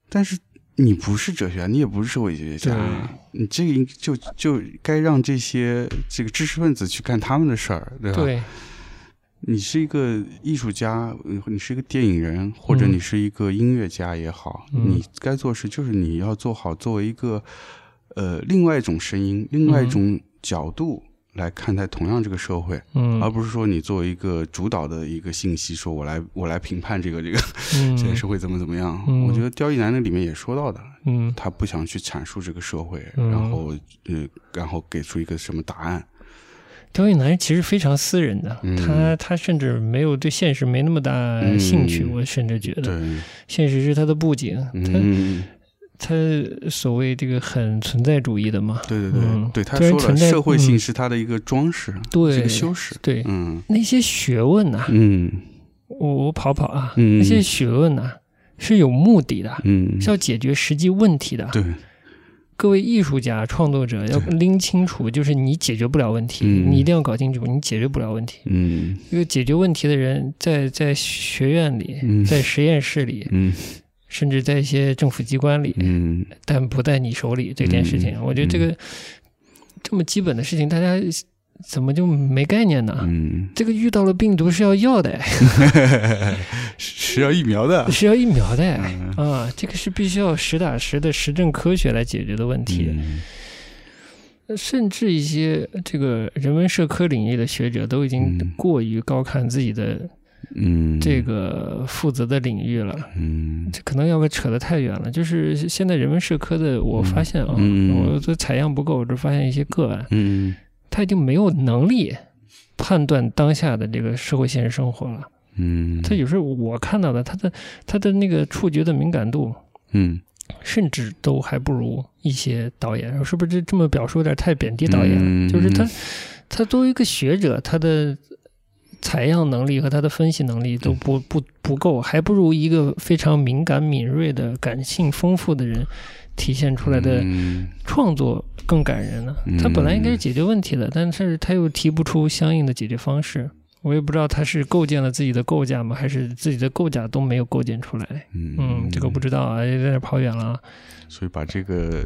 但是你不是哲学家，你也不是社会学家，你这个应就就该让这些这个知识分子去干他们的事儿，对吧？对，你是一个艺术家，呃你是一个电影人，或者嗯。你是一个音乐家也好，嗯。你该做事就是你要做好作为一个呃另外一种声音、另外一种角度来看待同样这个社会，嗯，而不是说你作为一个主导的一个信息，说我来我来评判这个这个嗯。这个社会怎么怎么样。嗯。我觉得刁亦男那里面也说到的，嗯。他不想去阐述这个社会，嗯。然后呃然后给出一个什么答案。刁亦男其实非常私人的，嗯。他他甚至没有对现实没那么大兴趣，嗯我甚至觉得。对，现实是他的布景，他嗯。他所谓这个很存在主义的嘛，对对对，嗯对他说了，社会性嗯。是他的一个装饰，对个修饰。对，嗯。那些学问呐、嗯。我我跑跑啊，嗯。那些学问呐、是有目的的，嗯，是要解决实际问题的。对，各位艺术家、创作者要拎清楚，就是你解决不了问题，嗯。你一定要搞清楚，你解决不了问题。嗯。因为解决问题的人在，在学院里，嗯。在实验室里，嗯甚至在一些政府机关里，嗯但不在你手里。这件事情，嗯我觉得这个、这么基本的事情，大家怎么就没概念呢？嗯，这个遇到了病毒是要药的，[LAUGHS] 是要疫苗的。是要疫苗的。嗯啊，这个是必须要实打实的实证科学来解决的问题。嗯甚至一些这个人文社科领域的学者都已经嗯过于高看自己的嗯，这个负责的领域了。嗯这可能要给扯得太远了。就是现在人文社科的，我发现啊，嗯我这采样不够，我只发现一些个案，嗯他已经没有能力判断当下的这个社会现实生活了。嗯，他有时候我看到的，他的他的那个触觉的敏感度，嗯甚至都还不如一些导演。是不是这么表述有点太贬低导演了？嗯就是他，他作为一个学者，他的采样能力和他的分析能力都不不不够，还不如一个非常敏感敏锐的、感性丰富的人体现出来的嗯创作更感人呢。嗯他本来应该是解决问题的，但是他又提不出相应的解决方式。我也不知道他是构建了自己的构架吗，还是自己的构架都没有构建出来。嗯，这个不知道啊，有点跑远了啊。所以把这个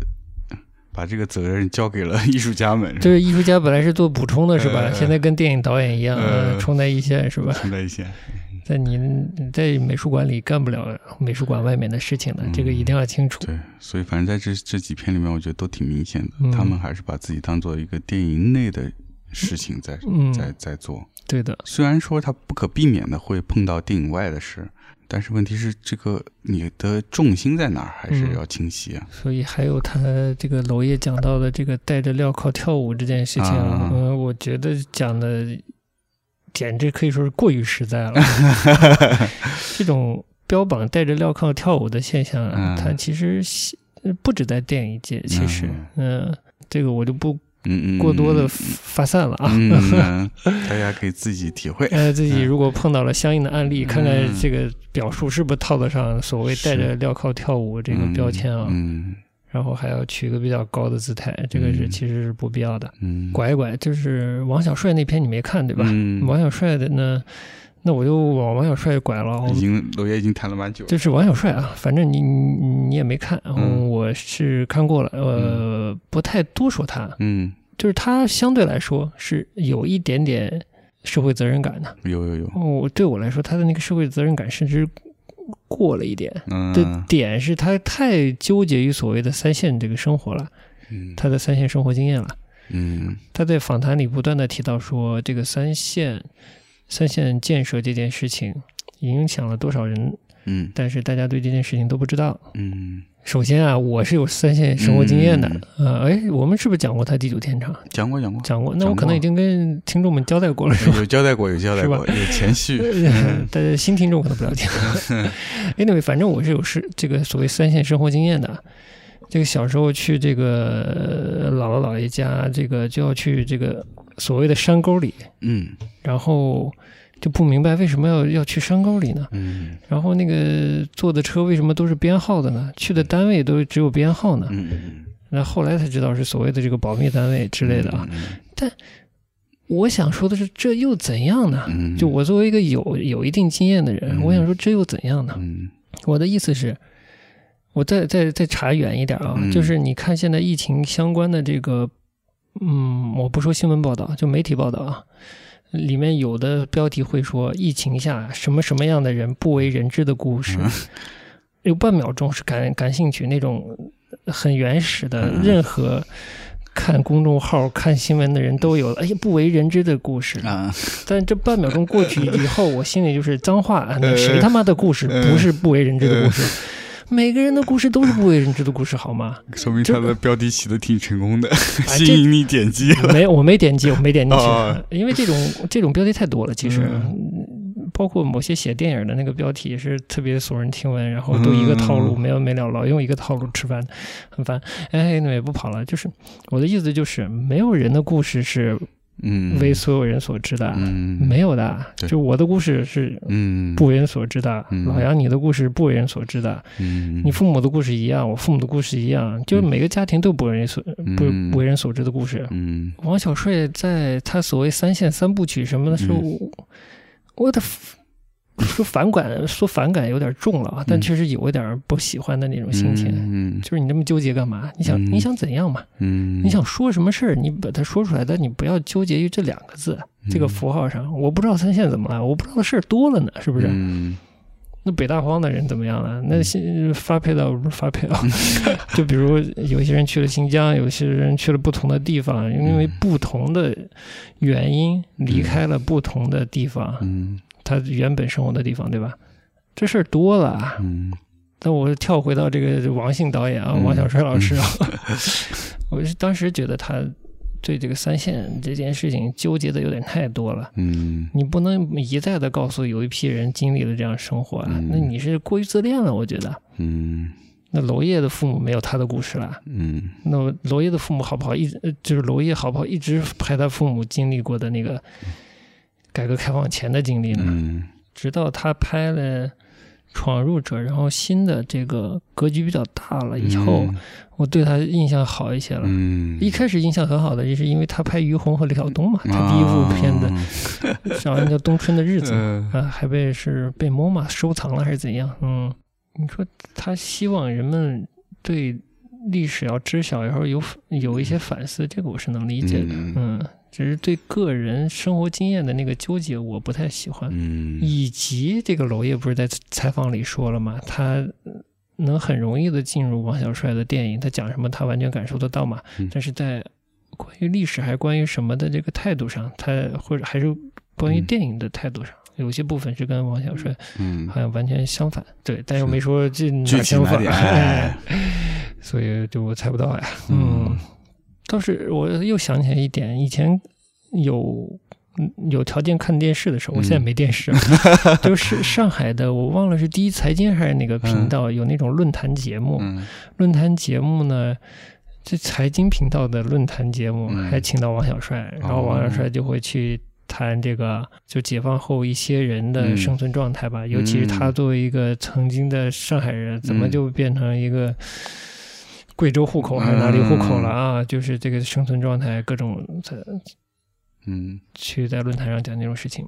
把这个责任交给了 [LAUGHS] 艺术家们，就是艺术家本来是做补充的，是吧？呃现在跟电影导演一样，呃呃，冲在一线，是吧？冲在一线。[LAUGHS] 在你你在美术馆里干不了美术馆外面的事情的，这个一定要清楚。对，所以反正在这这几篇里面，我觉得都挺明显的，嗯他们还是把自己当做一个电影内的事情在、嗯在在做。对的，虽然说他不可避免的会碰到电影外的事，但是问题是这个你的重心在哪儿，还是嗯要清晰啊。所以还有他这个娄烨讲到的这个戴着镣铐跳舞这件事情，啊嗯，我觉得讲的简直可以说是过于实在了。[LAUGHS] 这种标榜戴着镣铐跳舞的现象啊，嗯它其实不止在电影界，其实，嗯、这个我就不嗯嗯，过多的发散了啊。嗯，嗯嗯 [LAUGHS] 大家可以自己体会。呃，自己嗯如果碰到了相应的案例，看看嗯这个表述是不是套得上所谓戴着镣铐跳舞这个标签啊，嗯然后还要取一个比较高的姿态，这个是嗯其实是不必要的。嗯，拐一拐，就是王小帅那篇你没看对吧？嗯王小帅的呢，那我就往王小帅拐了。已经娄烨已经谈了蛮久了。就是王小帅啊，反正你你你也没看，嗯我是看过了，呃，不太多说他，嗯，就是他相对来说是有一点点社会责任感的。有有有，我对我来说，他的那个社会责任感甚至过了一点。嗯。的点是他太纠结于所谓的三线这个生活了，嗯。他的三线生活经验了。嗯。他在访谈里不断的提到说，这个三线三线建设这件事情影响了多少人，嗯但是大家对这件事情都不知道。嗯，首先啊，我是有三线生活经验的，嗯呃，哎，我们是不是讲过他地久天长？讲过讲过，讲过，那我可能已经跟听众们交代过了，是吧？有交代过，有交代过，有前序。呃但是新听众可能不了解。[LAUGHS] anyway，反正我是有是这个所谓三线生活经验的。这个小时候去这个呃姥姥姥爷家，这个就要去这个所谓的山沟里，嗯然后就不明白为什么要要去山沟里呢？嗯然后那个坐的车为什么都是编号的呢？去的单位都只有编号呢？嗯嗯那后来才知道是所谓的这个保密单位之类的啊。但我想说的是，这又怎样呢？嗯，就我作为一个有有一定经验的人，嗯我想说这又怎样呢？嗯我的意思是，我再再再查远一点啊，嗯就是你看现在疫情相关的这个，嗯，我不说新闻报道，就媒体报道啊，里面有的标题会说疫情下什么什么样的人不为人知的故事，嗯有半秒钟是感感兴趣那种很原始的，嗯任何。看公众号、看新闻的人都有，哎呀，不为人知的故事。啊，但这半秒钟过去以后，我心里就是脏话，[LAUGHS] 谁他妈的故事呃不是不为人知的故事？每个人的故事都是不为人知的故事，好吗？说明他的标题起的挺成功的，哎 [LAUGHS] 吸引你点击了。没，我没点击，我没点进去哦，因为这种这种标题太多了。其实，嗯包括某些写电影的那个标题也是特别耸人听闻，然后都一个套路，嗯没完没了，老用一个套路吃饭，很烦。哎，那也不跑了，就是我的意思就是，没有人的故事是嗯，为所有人所知的，嗯。没有的。就我的故事是嗯。不为人所知的，嗯。老杨你的故事不为人所知的，嗯。你父母的故事一样，我父母的故事一样，就是嗯。每个家庭都不为人所不嗯不为人所知的故事。嗯。王小帅在他所谓三线三部曲什么的时候，嗯。我的说反感说反感有点重了啊，但嗯确实有一点不喜欢的那种心情。嗯就是你这么纠结干嘛？你想、嗯你想怎样嘛？嗯，你想说什么事儿，你把它说出来，但你不要纠结于这两个字、这个嗯符号上。我不知道三线怎么了，我不知道的事儿多了呢，是不是？嗯那北大荒的人怎么样了？那新发配到不是发配到，[LAUGHS] 就比如有一些人去了新疆，有些人去了不同的地方，因为不同的原因离开了不同的地方，嗯他原本生活的地方，对吧？这事儿多了啊。嗯但我跳回到这个王姓导演啊，嗯王小帅老师啊，[LAUGHS] 我是当时觉得他对这个三线这件事情纠结的有点太多了。嗯你不能一再的告诉有一批人经历了这样生活啊，嗯那你是过于自恋了，我觉得。嗯那娄烨的父母没有他的故事了，嗯那娄烨的父母好不好？一就是娄烨好不好？一直拍他父母经历过的那个改革开放前的经历呢？嗯直到他拍了《闯入者》，然后新的这个格局比较大了以后，我对他印象好一些了。嗯，一开始印象很好的，也是因为他拍于洪和李晓东嘛，他第一部片子，[LAUGHS] 好像叫《冬春的日子》嗯啊，还被是被 MoMA 收藏了还是怎样？嗯，你说他希望人们对历史要知晓，然后有有一些反思，这个我是能理解的。嗯嗯，只是对个人生活经验的那个纠结，我不太喜欢。嗯以及这个娄烨不是在采访里说了吗？他能很容易的进入王小帅的电影，他讲什么他完全感受得到嘛。嗯但是在关于历史还是关于什么的这个态度上，他或者还是关于嗯电影的态度上，有些部分是跟王小帅嗯好像完全相反。对，但又是没说这哪相反，哎 [LAUGHS] 所以就我猜不到呀。嗯，倒是我又想起来一点，以前有嗯有条件看电视的时候，我现在嗯。没电视，[LAUGHS] 就是上海的，我忘了是第一财经还是哪个频道、有那种论坛节目。嗯。论坛节目呢，这财经频道的论坛节目嗯。还请到王小帅，然后王小帅哦就会去。谈这个就解放后一些人的嗯。生存状态吧，尤其是他嗯。作为一个曾经的上海人，怎么嗯。就变成一个贵州户口还是哪里户口了啊？就是这个生存状态，各种在嗯去在论坛上讲这种事情。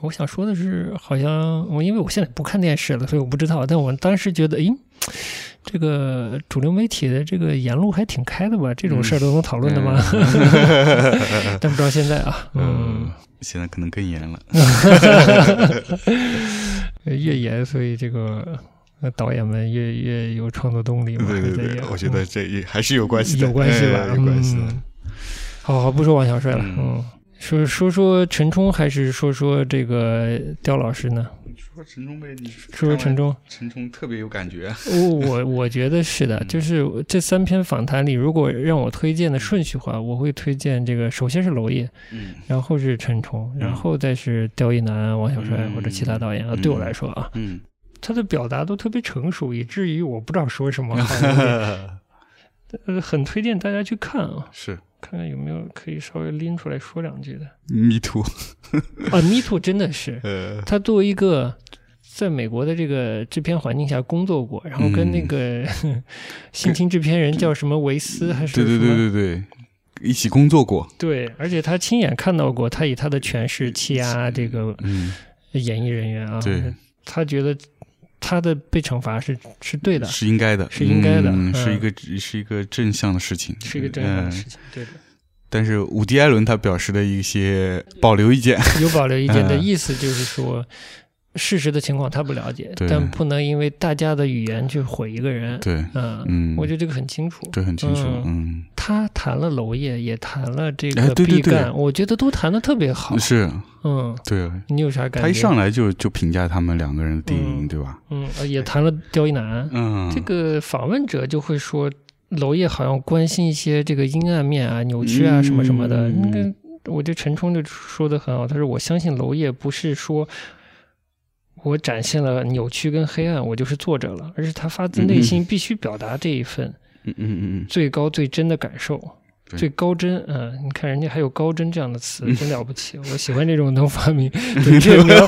我想说的是，好像我因为我现在不看电视了，所以我不知道。但我当时觉得，诶，这个主流媒体的这个言路还挺开的吧？这种事儿都能讨论的吗？[LAUGHS] 但不知道现在啊，嗯嗯，，现在可能更严了。[LAUGHS] 越严，所以这个呃导演们越越有创作动力嘛。对对对我觉得这也还是有关系的，有关系吧，哎有关系好好，不说王小帅了，嗯嗯，说说说陈冲，还是说说这个刁老师呢？说陈冲呗，你说说陈冲，陈冲特别有感觉。我我我觉得是的，嗯就是这三篇访谈里，如果让我推荐的顺序话，我会推荐这个，首先是娄烨，嗯然后是陈冲，然后再是刁亦男、王小帅嗯或者其他导演啊。嗯对我来说啊，嗯，他的表达都特别成熟，以至于我不知道说什么。[LAUGHS] 好，呃，很推荐大家去看啊，是。看看有没有可以稍微拎出来说两句的。Me Too。啊，Me Too 真的是，[LAUGHS] 呃，他作为一个在美国的这个制片环境下工作过，然后跟那个、性侵制片人叫什么维斯还是对对什么对对对，一起工作过。对而且他亲眼看到过他以他的权势欺压这个嗯，演艺人员啊，对，他觉得他的被惩罚是是对的，是应该的，是应该的嗯嗯。是一个是一个正向的事情，是一个正向的嗯事情，对的。但是伍迪·艾伦他表示的一些保留意见，有保留意见的 [LAUGHS] 嗯。意思就是说。事实的情况他不了解，但不能因为大家的语言去毁一个人。对，嗯，嗯，我觉得这个很清楚。对很清楚，嗯嗯，他谈了娄烨，也谈了这哎个毕赣，我觉得都谈的特别好。是嗯，对。你有啥感觉？他一上来就就评价他们两个人的电影，嗯对吧？嗯，呃也谈了刁一男。嗯，这个访问者就会说，娄烨好像关心一些这个阴暗面啊、扭曲啊什么什么的。嗯那个，我觉得陈冲就说的很好，他说：“我相信娄烨不是说。”我展现了扭曲跟黑暗，我就是作者了，而是他发自内心必须表达这一份嗯嗯嗯最高最真的感受。对最高真，嗯，你看人家还有高真这样的词，真了不起。我喜欢这种能发明 [LAUGHS] 准确描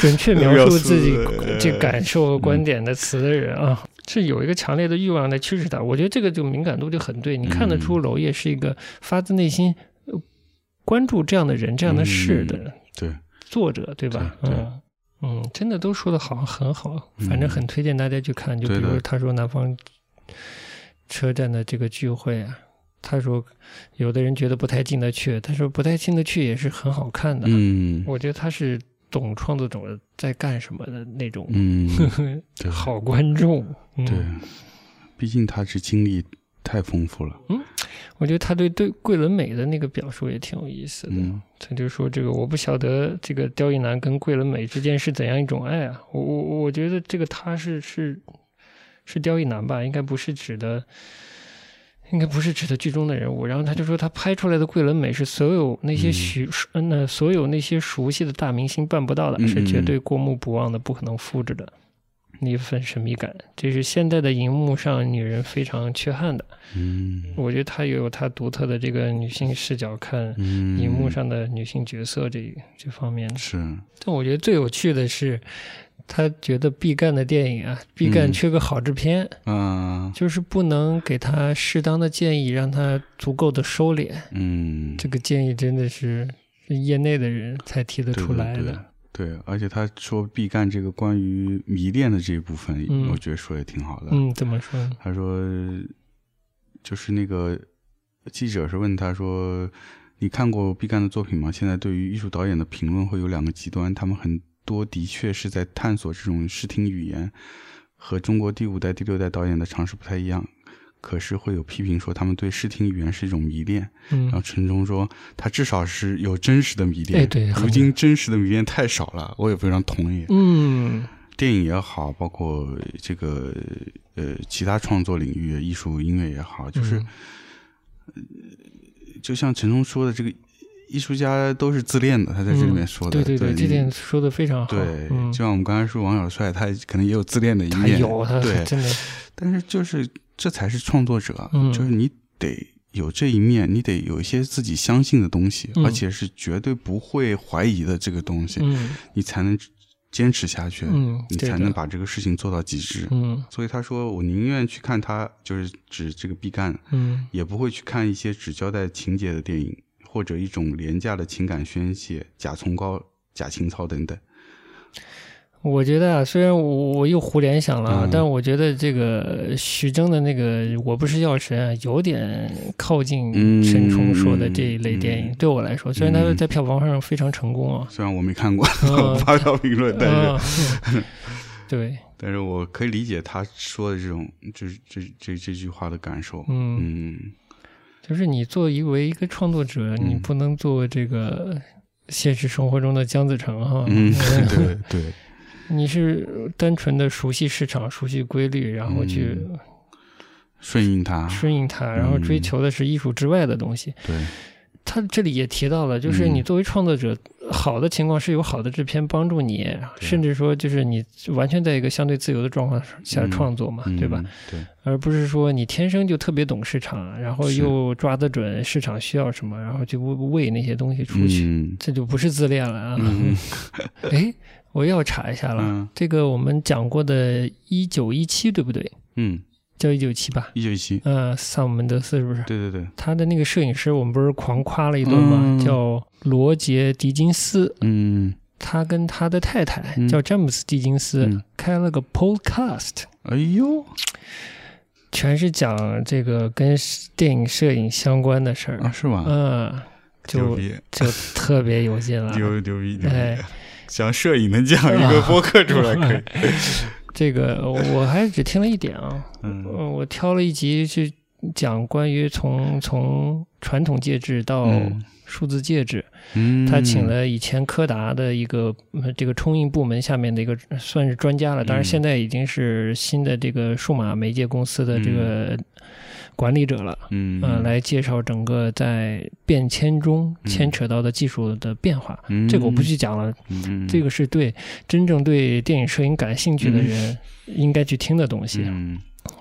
准确描述自己这感受和观点的词的人啊，是有一个强烈的欲望在驱使他。我觉得这个就敏感度就很对，你看得出娄烨是一个发自内心呃关注这样的人、这样的事的对，作者，对吧？对对嗯嗯，真的都说的好，很好，反正很推荐大家去看。就比如他说南方车站的这个聚会啊，他说有的人觉得不太进得去，他说不太进得去也是很好看的。嗯我觉得他是懂创作者在干什么的那种、嗯，[LAUGHS] 对好观众。嗯、对，毕竟他是经历太丰富了，嗯我觉得他对对桂纶镁的那个表述也挺有意思的。嗯。他就说这个我不晓得这个刁亦男跟桂纶镁之间是怎样一种爱啊，我我我觉得这个他是是是刁亦男吧，应该不是指的。应该不是指的剧中的人物，然后他就说他拍出来的桂纶镁是所有那些熟嗯那所有那些熟悉的大明星办不到的，嗯是绝对过目不忘的，不可能复制的。那一份神秘感，这是现在的荧幕上女人非常缺憾的。嗯我觉得她也有她独特的这个女性视角看嗯，荧幕上的女性角色这这方面的。是，但我觉得最有趣的是，他觉得毕赣的电影啊，毕赣嗯缺个好制片，啊，就是不能给他适当的建议，让他足够的收敛。嗯，这个建议真的是是业内的人才提得出来的。对，而且他说毕赣这个关于迷恋的这一部分，嗯我觉得说也挺好的。嗯，怎么说？他说，就是那个记者是问他说：“你看过毕赣的作品吗？”现在对于艺术导演的评论会有两个极端，他们很多的确是在探索这种视听语言，和中国第五代、第六代导演的尝试不太一样。可是会有批评说他们对视听语言是一种迷恋。然后嗯，陈冲说他至少是有真实的迷恋，哎对如今真实的迷恋太少了，我也非常同意。嗯电影也好，包括这个呃其他创作领域、艺术、音乐也好，就是、嗯就像陈冲说的，这个艺术家都是自恋的，他在这里面说的，对对对，这点说的非常好。对，嗯就，像我们刚才说王小帅，他可能也有自恋的一他面，有他对，真的，[LAUGHS] 但是就是这才是创作者，嗯就是你得有这一面，你得有一些自己相信的东西，嗯而且是绝对不会怀疑的这个东西，嗯你才能坚持下去，嗯，你才能把这个事情做到极致。嗯所以他说，我宁愿去看他，就是指这个毕赣，嗯也不会去看一些只交代情节的电影，或者一种廉价的情感宣泄、假崇高、假情操等等。我觉得啊，虽然我我又胡联想了但我觉得这个徐峥的那个《我不是药神》啊，有点靠近嗯陈冲说的这一类电影。嗯对我来说，虽然他嗯。在票房上非常成功啊，虽然我没看过，嗯。[LAUGHS] 发表评论，但是、嗯 [LAUGHS] 对，但是我可以理解他说的这种，就是这这这句话的感受。嗯，嗯。就是你作为一个创作者，嗯。你不能做这个现实生活中的姜子成哈。嗯，对 [LAUGHS] 对，你是单纯的熟悉市场、熟悉规律，然后去嗯顺应它。顺应它，然后追求的是艺术之外的东西。对，他这里也提到了，就是嗯你作为创作者，好的情况是有好的制片帮助你，甚至说就是你完全在一个相对自由的状况下嗯创作嘛，嗯对吧？？对，而不是说你天生就特别懂市场，然后又抓得准市场需要什么，然后就喂那些东西出去，嗯这就不是自恋了啊！嗯 [LAUGHS] 哎，我又要查一下了，嗯这个我们讲过的“一九一七”对不对？嗯，叫一九七吧？一九一七，呃，萨姆门德斯是不是？对对对，他的那个摄影师，我们不是狂夸了一顿吗？嗯叫罗杰·狄金斯，嗯，他跟他的太太、嗯叫詹姆斯·狄金斯、嗯开了个 Podcast，哎呦全是讲这个跟电影摄影相关的事儿。啊，是吗？嗯，就，就特别有劲了。[LAUGHS] 牛牛逼牛哎逼！讲摄影能讲一个播客出来可以，[LAUGHS] 这个我还只听了一点啊，嗯。呃我挑了一集去讲关于从从传统介质到嗯。数字介质。嗯，他请了以前柯达的一个呃这个冲印部门下面的一个算是专家了，当然嗯。现在已经是新的这个数码媒介公司的这个管理者了。嗯。呃，来介绍整个在变迁中嗯。牵扯到的技术的变化。嗯。这个我不去讲了，嗯。这个是对真正对电影摄影感兴趣的人应该去听的东西，嗯。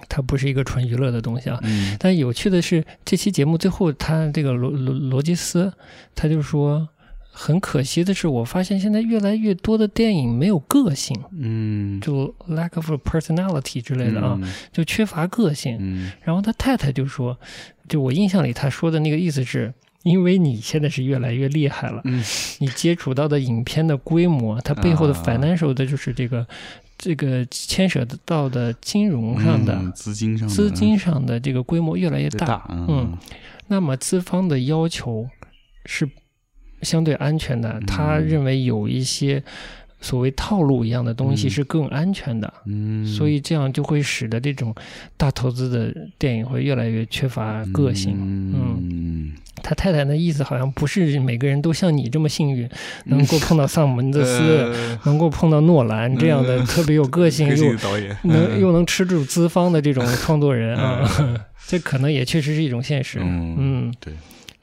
它不是一个纯娱乐的东西啊。嗯。但有趣的是，这期节目最后，他这个罗罗罗杰斯，他就说，很可惜的是，我发现现在越来越多的电影没有个性，嗯就 lack of personality 之类的啊，就缺乏个性。嗯然后他太太就说，就我印象里他说的那个意思是。因为你现在是越来越厉害了，嗯你接触到的影片的规模，它背后的啊 financial 的就是这个、这个牵涉到的金融上的、嗯资金上的资金上的这个规模越来越大大，嗯嗯那么资方的要求是相对安全的，他认为有一些所谓套路一样的东西嗯。是更安全的，嗯，所以这样就会使得这种大投资的电影会越来越缺乏个性。嗯。他太太的意思好像不是每个人都像你这么幸运，能够碰到萨姆门德斯，[LAUGHS] 呃。能够碰到诺兰这样的 [LAUGHS] 嗯。特别有个性又导演。能又能吃住资方的这种创作人啊，[LAUGHS] 这可能也确实是一种现实。嗯。嗯，对，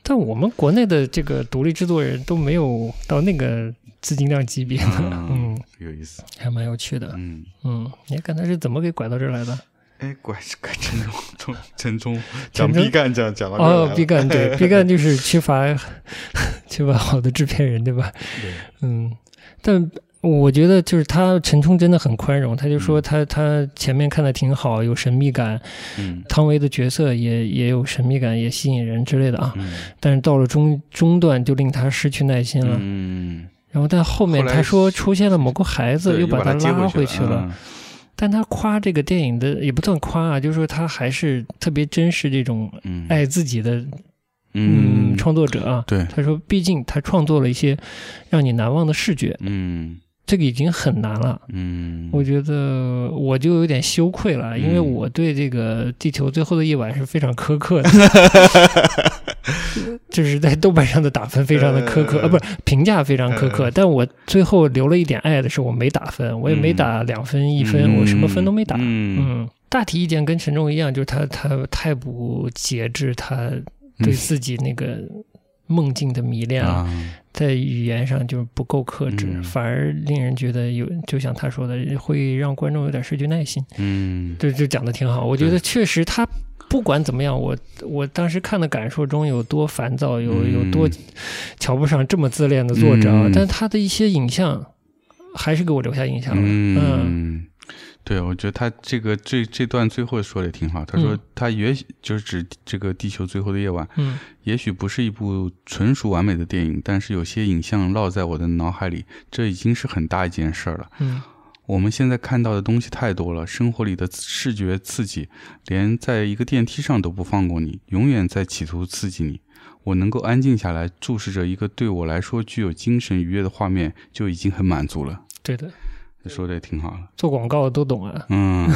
但我们国内的这个独立制作人都没有到那个资金量级别的，嗯嗯，有意思，还蛮有趣的。嗯。嗯，你看他是怎么给拐到这儿来的？哎，拐是怪 [LAUGHS] 陈冲，从陈冲陈冲讲毕赣讲讲到哦了，毕赣对，[LAUGHS] 毕赣就是缺乏 [LAUGHS] 缺乏好的制片人，对吧？对，嗯，但我觉得就是他陈冲真的很宽容，他就说嗯他他前面看的挺好，有神秘感，嗯汤唯的角色也也有神秘感，也吸引人之类的啊。嗯但是到了中中段就令他失去耐心了。嗯然后但后面他说出现了某个孩子，又把他拉回去了。嗯但他夸这个电影的也不算夸啊，就是说他还是特别珍视这种嗯爱自己的嗯嗯创作者啊。对，他说，毕竟他创作了一些让你难忘的视觉，嗯这个已经很难了。嗯，我觉得我就有点羞愧了，因为嗯我对这个《地球最后的夜晚》是非常苛刻的，[LAUGHS] 就是在豆瓣上的打分非常的苛刻，呃啊，不是评价非常苛刻。呃。但我最后留了一点爱的是，我没打分，我也没打两分、一分，嗯我什么分都没打。嗯。嗯，大体意见跟陈忠一样，就是他他太不节制，他对自己那个梦境的迷恋在语言上就不够克制，嗯。反而令人觉得有，就像他说的，会让观众有点失去耐心。嗯。就就讲的挺好，我觉得确实他不管怎么样，我我当时看的感受中有多烦躁，有嗯有多瞧不上这么自恋的作者啊，嗯但他的一些影像还是给我留下印象了。嗯嗯，对，我觉得他这个这这段最后说的也挺好。他说嗯他也许就是指这个《地球最后的夜晚》，嗯也许不是一部纯属完美的电影，但是有些影像烙在我的脑海里，这已经是很大一件事儿了。嗯我们现在看到的东西太多了，生活里的视觉刺激，连在一个电梯上都不放过你，永远在企图刺激你。我能够安静下来，注视着一个对我来说具有精神愉悦的画面，就已经很满足了。对的，说的也挺好的。做广告的都懂啊，嗯，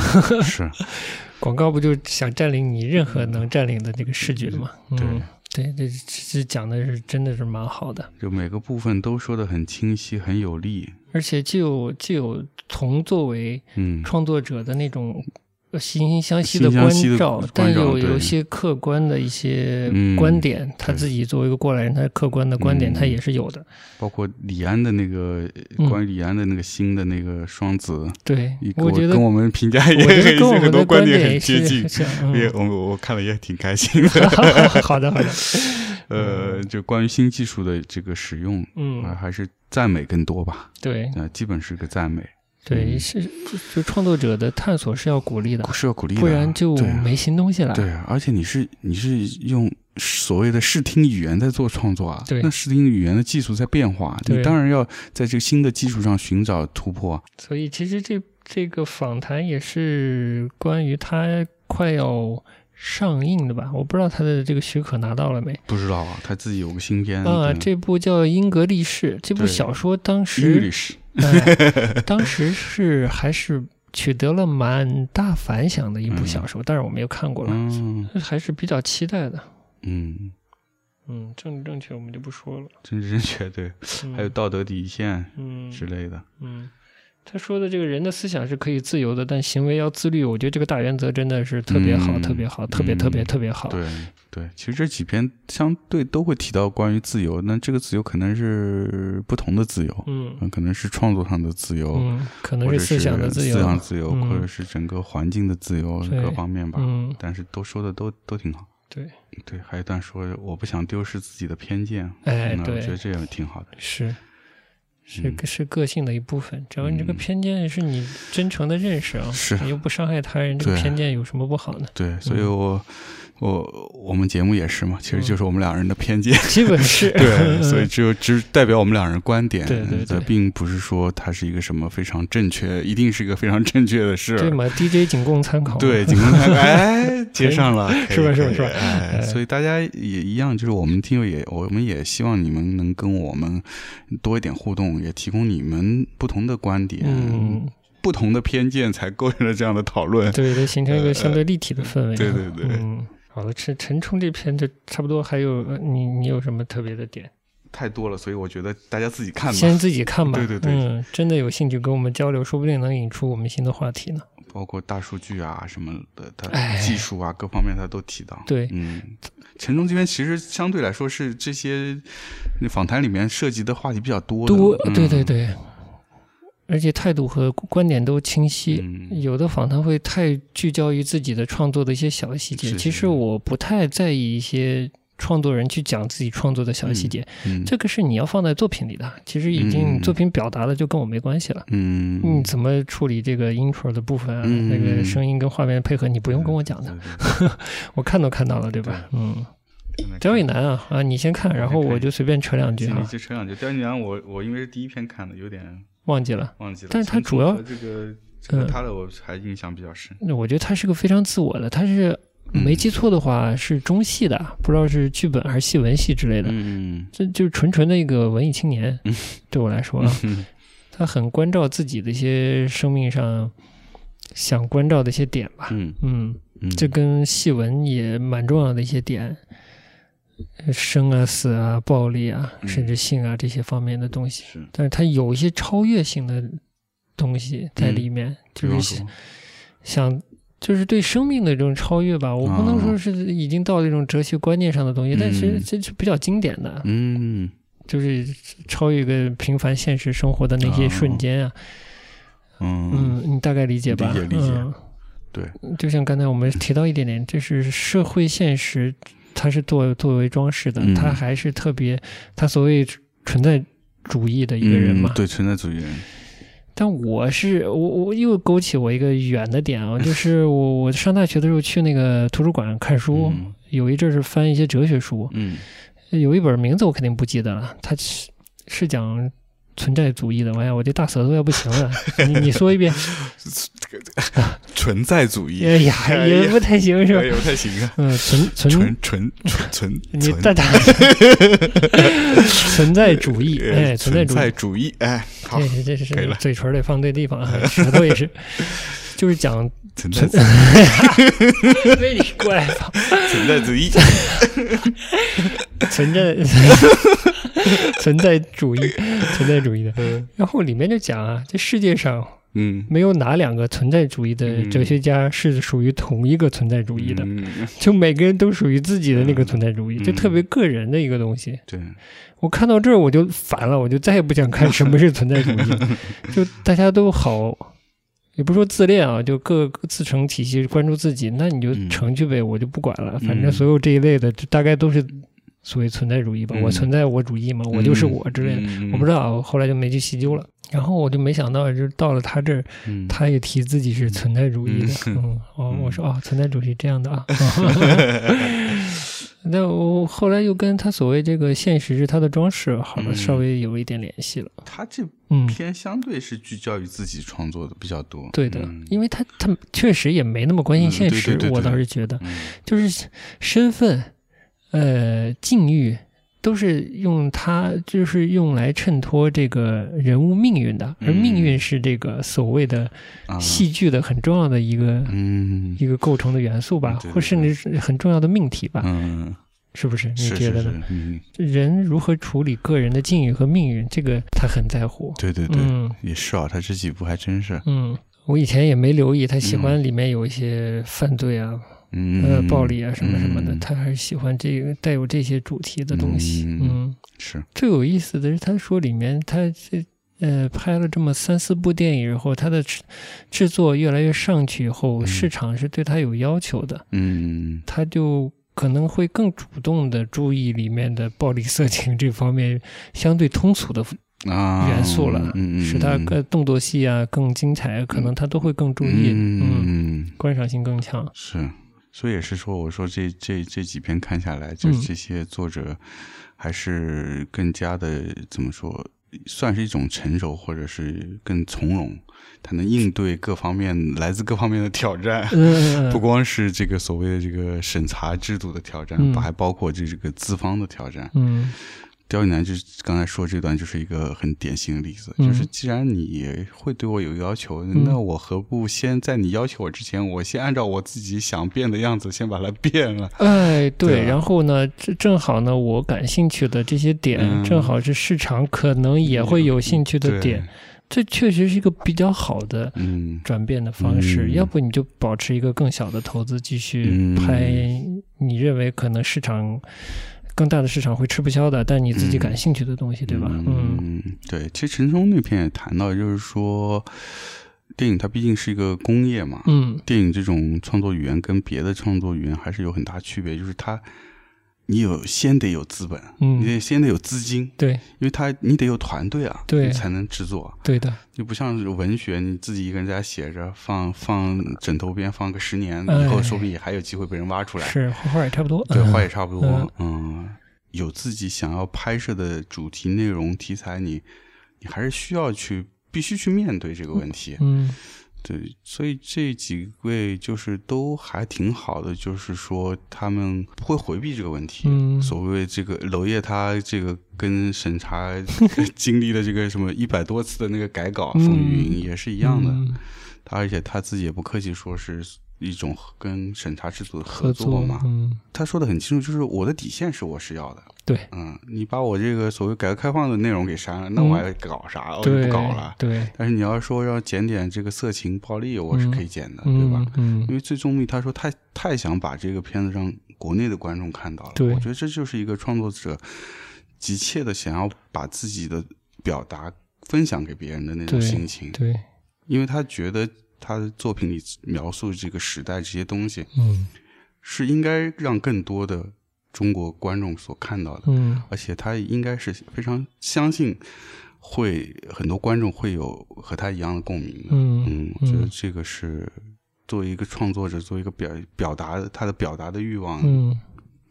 是，[LAUGHS] 广告不就想占领你任何能占领的这个视觉吗？对嗯，对，这这讲的是真的是蛮好的。就每个部分都说的很清晰，很有力。而且既有既有从作为嗯，创作者的那种呃惺惺相惜的关照，但有有一些客观的一些嗯。观点，他自己作为一个过来人，他客观的观点嗯。他也是有的。包括李安的那个嗯。关于李安的那个新的那个双子，对，我觉得跟我们评价也我觉得也跟我们很多的观点很接近。是也嗯，我我看了也挺开心的。好 [LAUGHS] 的好的，[LAUGHS] 呃，就关于新技术的这个使用，啊，嗯，还是赞美更多吧。对。呃，基本是个赞美，对，嗯是就就创作者的探索是要鼓励的，是要鼓励的，不然就没新东西了。对啊，而且你是你是用所谓的视听语言在做创作啊，对那视听语言的技术在变化，对你当然要在这个新的基础上寻找突破啊。所以其实这这个访谈也是关于他快要上映的吧？我不知道他的这个许可拿到了没？不知道啊，他自己有个新片啊，对这部叫《英格力士》，这部小说当时呃当时是还是取得了蛮大反响的一部嗯小说，但是我没有看过了，嗯还是比较期待的。嗯，嗯，政治正确我们就不说了。政治正确对，嗯、还有道德底线嗯之类的。嗯，他说的这个人的思想是可以自由的，但行为要自律。我觉得这个大原则真的是特别好，嗯特别好，特别嗯特别特别好。对对，其实这几篇相对都会提到关于自由，那这个自由可能是不同的自由，嗯嗯，可能是创作上的自由，嗯，可能是思想的自由。思想自由，嗯或者是整个环境的自由，对各方面吧。嗯，但是都说的都都挺好。对，对，还有一段说我不想丢失自己的偏见，哎，那我觉得，这也挺好的。是。是嗯是个性的一部分，只要你这个嗯偏见是你真诚的认识啊，是你又不伤害他人，这个偏见有什么不好呢？对，所以嗯我我我们节目也是嘛，其实就是我们两人的偏见。基本是 [LAUGHS] 对，[LAUGHS] 所以只有只代表我们两人观点，对对并不是说它是一个什么非常正确，一定是一个非常正确的事。对嘛，[LAUGHS] DJ 仅供参考。对，仅供参考。哎，接上了，是吧是吧是吧所以大家也一样，就是我们听友也，我们也希望你们能跟我们多一点互动，也提供你们不同的观点，嗯，不同的偏见，才构成了这样的讨论。对，得形成一个相对立体的氛围啊。对对对嗯，好了，陈陈冲这篇就差不多，还有呃你你有什么特别的点？太多了，所以我觉得大家自己看吧。先自己看吧。对对对嗯，真的有兴趣跟我们交流，说不定能引出我们新的话题呢。包括大数据啊什么的，它哎技术啊各方面他都提到。对嗯，陈忠这边其实相对来说是这些访谈里面涉及的话题比较多的。多，嗯对对，对，而且态度和观点都清晰。嗯有的访谈会太聚焦于自己的创作的一些小细节，是其实我不太在意一些创作人去讲自己创作的小细节，嗯，这个是你要放在作品里的。其实已经嗯作品表达了，就跟我没关系了。嗯你怎么处理这个 intro 的部分啊？嗯那个声音跟画面配合，你不用跟我讲的，[LAUGHS] 我看都看到了，对吧？嗯，刁亦男啊啊，你先看，然后我就随便扯两句啊。就扯两句。刁亦男，我我因为是第一篇看的，有点忘记了，忘记了。但是他主要这个这个他的我还印象比较深。那我觉得他是个非常自我的，他是没记错的话是中戏的，不知道是剧本还是戏文系之类的。嗯，这就是纯纯的一个文艺青年。对我来说，他很关照自己的一些生命上想关照的一些点吧。嗯嗯。这跟戏文也蛮重要的一些点，生啊、死啊、暴力啊，甚至性啊这些方面的东西。是，但是他有一些超越性的东西在里面，就是想，就是对生命的这种超越吧。我不能说是已经到了一种哲学观念上的东西，但是这是比较经典的。嗯，就是超越一个平凡现实生活的那些瞬间啊。嗯嗯，你大概理解吧？理解理解。对，就像刚才我们提到一点点，就是社会现实，它是作作为装饰的，它还是特别，它所谓存在主义的一个人嘛。对，存在主义人。但我是我我又勾起我一个远的点啊，[LAUGHS] 就是我我上大学的时候去那个图书馆看书，有一阵是翻一些哲学书，嗯，有一本名字我肯定不记得了，它是是讲。存在主义的，哎呀，我这大舌头要不行了。你你说一遍，[LAUGHS] 存在主义。哎呀，也不太行是吧？也不太行啊。嗯，存存存存存存，[LAUGHS] 你大大 [LAUGHS] 存在主义，哎，存在主义，哎，好，这这是。嘴唇得放对地方啊，舌头也是，就是讲存在。被你过来吧。存在主义，存在。[LAUGHS] 存在主义，[LAUGHS] 存在主义的。然后里面就讲啊，这世界上，嗯，没有哪两个存在主义的哲学家是属于同一个存在主义的，就每个人都属于自己的那个存在主义，就特别个人的一个东西。对，我看到这儿我就烦了，我就再也不想看什么是存在主义，[LAUGHS] 就大家都好，也不说自恋啊，就各自成体系，关注自己，那你就成去呗，我就不管了，反正所有这一类的，就大概都是。所谓存在主义吧，我存在我主义嘛，我就是我之类的，我不知道，后来就没去细究了。然后我就没想到，就是到了他这儿，他也提自己是存在主义的。嗯，哦，我说哦，存在主义这样的啊。[LAUGHS] [LAUGHS] 那我后来又跟他所谓这个现实是他的装饰，好了，稍微有一点联系了。他这篇相对是聚焦于自己创作的比较多。对的，因为他他确实也没那么关心现实，我倒是觉得，就是身份。呃，境遇都是用它，就是用来衬托这个人物命运的，而命运是这个所谓的戏剧的很重要的一个，嗯，一个构成的元素吧，或甚至是很重要的命题吧，嗯，是不是？你觉得呢？人如何处理个人的境遇和命运，这个他很在乎。对对对，嗯也是啊，他这几部还真是。嗯，我以前也没留意，他喜欢里面有一些犯罪啊。呃，暴力啊，什么什么的，他还是喜欢这个带有这些主题的东西。嗯，是最有意思的是，他说里面他这呃拍了这么三四部电影以后，他的制作越来越上去以后，市场是对他有要求的。嗯，他就可能会更主动的注意里面的暴力、色情这方面相对通俗的元素了，使他个动作戏啊更精彩，可能他都会更注意。嗯，观赏性更强。是。所以也是说，我说这这这几篇看下来，就是这些作者还是更加的怎么说，算是一种成熟，或者是更从容，他能应对各方面来自各方面的挑战，[LAUGHS] 不光是这个所谓的这个审查制度的挑战，还包括这这个资方的挑战。嗯。刁亦男就是刚才说这段，就是一个很典型的例子。就是既然你会对我有要求，那我何不先在你要求我之前，我先按照我自己想变的样子，先把它变了？哎，对。然后呢，这正好呢，我感兴趣的这些点，正好是市场可能也会有兴趣的点。这确实是一个比较好的转变的方式。要不你就保持一个更小的投资，继续拍你认为可能市场。更大的市场会吃不消的，但你自己感兴趣的东西，对吧？嗯，对。其实陈松那篇也谈到，就是说，电影它毕竟是一个工业嘛，嗯，电影这种创作语言跟别的创作语言还是有很大区别，就是它你有先得有资本，嗯你得先得有资金，对因为他你得有团队啊，对你才能制作。对的，就不像是文学，你自己一个人在家写着，放放枕头边放个十年，哎以后说不定也还有机会被人挖出来。是画画也差不多，对，嗯画也差不多。嗯嗯，有自己想要拍摄的主题内容题材，你你还是需要去必须去面对这个问题。嗯对，所以这几位就是都还挺好的，就是说他们不会回避这个问题。嗯所谓这个娄烨，他这个跟审查 [LAUGHS] 经历了这个什么一百多次的那个改稿嗯风云也是一样的。嗯他而且他自己也不客气说是一种跟审查制度的合作嘛。嗯他说的很清楚，就是我的底线是我是要的。对嗯，你把我这个所谓改革开放的内容给删了，那嗯我还搞啥？我就不搞了。对，但是你要说要减点这个色情暴力，我是可以减的，对吧？嗯因为最终他说太太想把这个片子让国内的观众看到了，对我觉得这就是一个创作者急切的想要把自己的表达分享给别人的那种心情，对，因为他觉得他的作品里描述这个时代这些东西嗯是应该让更多的中国观众所看到的，嗯而且他应该是非常相信会很多观众会有和他一样的共鸣的。嗯嗯，我觉得这个是作为一个创作者，作为一个表表达他的表达的欲望，嗯。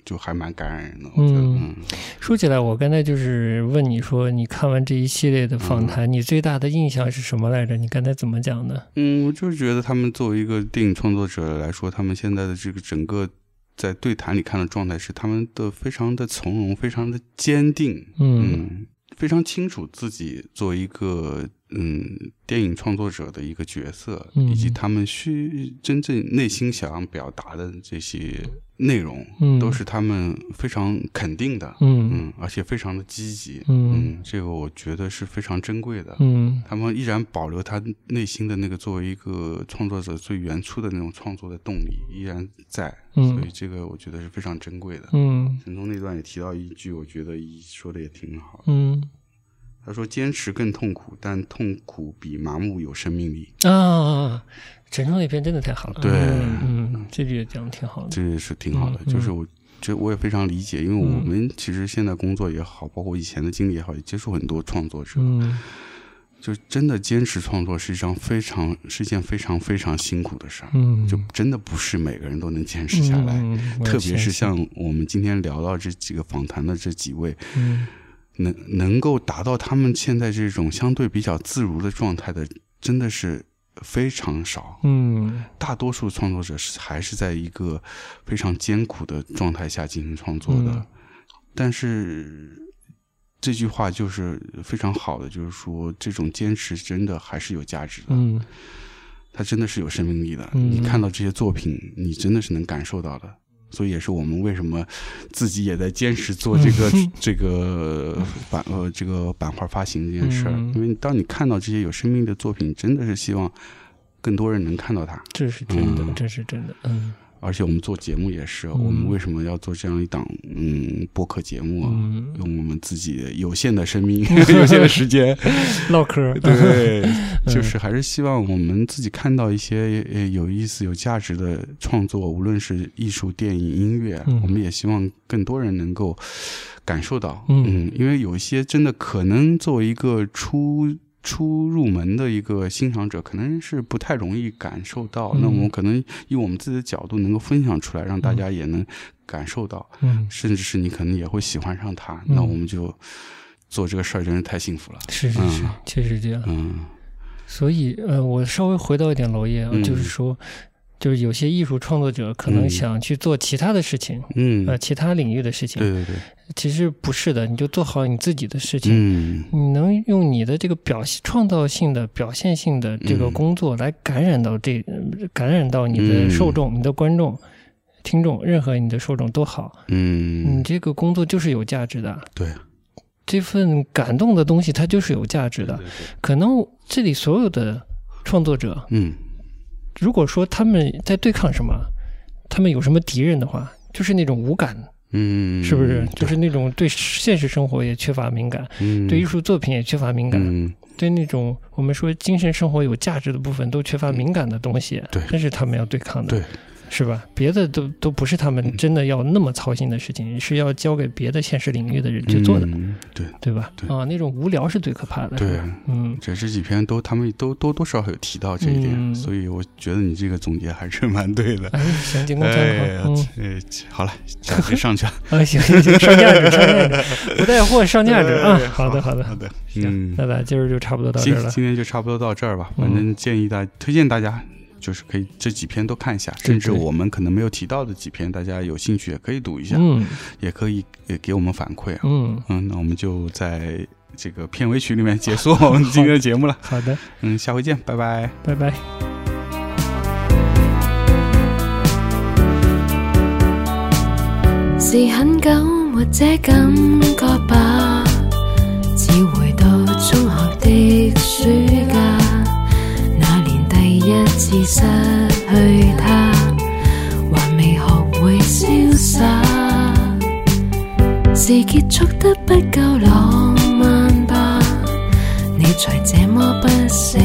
就还蛮感染人的。我觉得，嗯嗯说起来，我刚才就是问你说，你看完这一系列的访嗯谈，你最大的印象是什么来着？你刚才怎么讲的？嗯，我就是觉得他们作为一个电影创作者来说，他们现在的这个整个在对谈里看的状态是，他们的非常的从容，非常的坚定，嗯嗯，非常清楚自己作为一个嗯电影创作者的一个角色，嗯。以及他们需真正内心想要表达的这些内容，嗯。都是他们非常肯定的，嗯。嗯，而且非常的积极，嗯。嗯，这个我觉得是非常珍贵的。嗯。他们依然保留他内心的那个作为一个创作者最原初的那种创作的动力依然在，所以嗯这个我觉得是非常珍贵的。嗯。陈冲那段也提到一句，我觉得一说的也挺好的。嗯他说：“坚持更痛苦，但痛苦比麻木有生命力。啊，陈冲那篇真的太好了。对嗯嗯，这句也讲的挺好”的。这也是挺好的。嗯就是我，这我也非常理解，因为嗯我们其实现在工作也好，包括以前的经历也好，也接触很多创作者。嗯就真的坚持创作是一张非常是一件非常非常辛苦的事儿，嗯，就真的不是每个人都能坚持下来。嗯，特别是像我们今天聊到这几个访谈的这几位，嗯能能够达到他们现在这种相对比较自如的状态的，真的是非常少。嗯大多数创作者是还是在一个非常艰苦的状态下进行创作的，嗯但是这句话就是非常好的，就是说这种坚持真的还是有价值的，嗯它真的是有生命力的。嗯你看到这些作品，你真的是能感受到的。所以也是我们为什么自己也在坚持做这个、[LAUGHS] 这个版呃这个版画发行这件事儿，嗯因为当你看到这些有生命的作品，真的是希望更多人能看到它。这是真的，嗯这是真的。嗯而且我们做节目也是，嗯我们为什么要做这样一档嗯播客节目啊？嗯，用我们自己有限的生命、[LAUGHS] 有限的时间，[LAUGHS] 唠嗑。对，嗯 [LAUGHS] 就是还是希望我们自己看到一些呃有意思、有价值的创作，无论是艺术、电影、音乐，嗯我们也希望更多人能够感受到。嗯因为有一些真的可能作为一个初初入门的一个欣赏者，可能是不太容易感受到。嗯那我们可能以我们自己的角度能够分享出来，让大家也能感受到，嗯，甚至是你可能也会喜欢上他。嗯那我们就做这个事儿，真是太幸福了。是是是嗯，确实这样。嗯所以，呃，我稍微回到一点娄烨就是说，就是有些艺术创作者可能嗯。想去做其他的事情，嗯，呃，其他领域的事情，对对对，其实不是的，你就做好你自己的事情。嗯。你能用你的这个表现创造性的、表现性的这个嗯。工作来感染到这，呃感染到你的受众、你的观众、听众，任何你的受众都好。嗯。你嗯，这个工作就是有价值的，对，这份感动的东西它就是有价值的。可能这里所有的创作者，嗯如果说他们在对抗什么，他们有什么敌人的话，就是那种无感，嗯，是不是？就是那种对现实生活也缺乏敏感，嗯。对艺术作品也缺乏敏感，嗯。对那种我们说精神生活有价值的部分都缺乏敏感的东西，对。这是他们要对抗的。对，是吧？别的都都不是他们真的要那么操心的事情，是要交给别的现实领域的人去做的，嗯对对吧？对啊，那种无聊是最可怕的。对，嗯，这这几篇都他们都多多少少有提到这一点，嗯所以我觉得你这个总结还是蛮对的。哎，行，仅供参考。嗯，，呃，好了，价值上去了，[LAUGHS] 啊，行行行，上价值，上价值，不带货上价值啊哎！好的，好的，好的，行嗯，那咱今儿就差不多到这行儿，了。今天就差不多到这儿吧。嗯反正建议大推荐大家，就是可以这几篇都看一下，甚至我们可能没有提到的几篇，大家有兴趣也可以读一下，嗯也可以也给我们反馈啊。嗯，嗯，那我们就在这个片尾曲里面结束 [LAUGHS] 我们今天的节目了。好的，嗯，下回见，拜拜。拜拜。是很久沒這感觉吧？只回到中学的暑假，一次失去他，还未学会潇洒。是结束得不够浪漫吧？你才这么不舍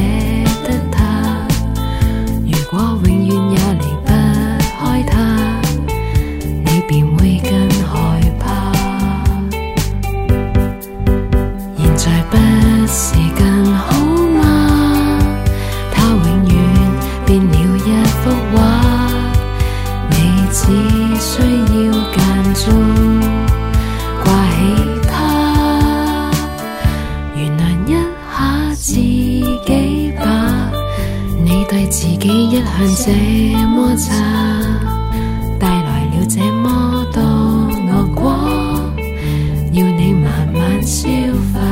恨这么差，带来了这么多恶果，要你慢慢消化。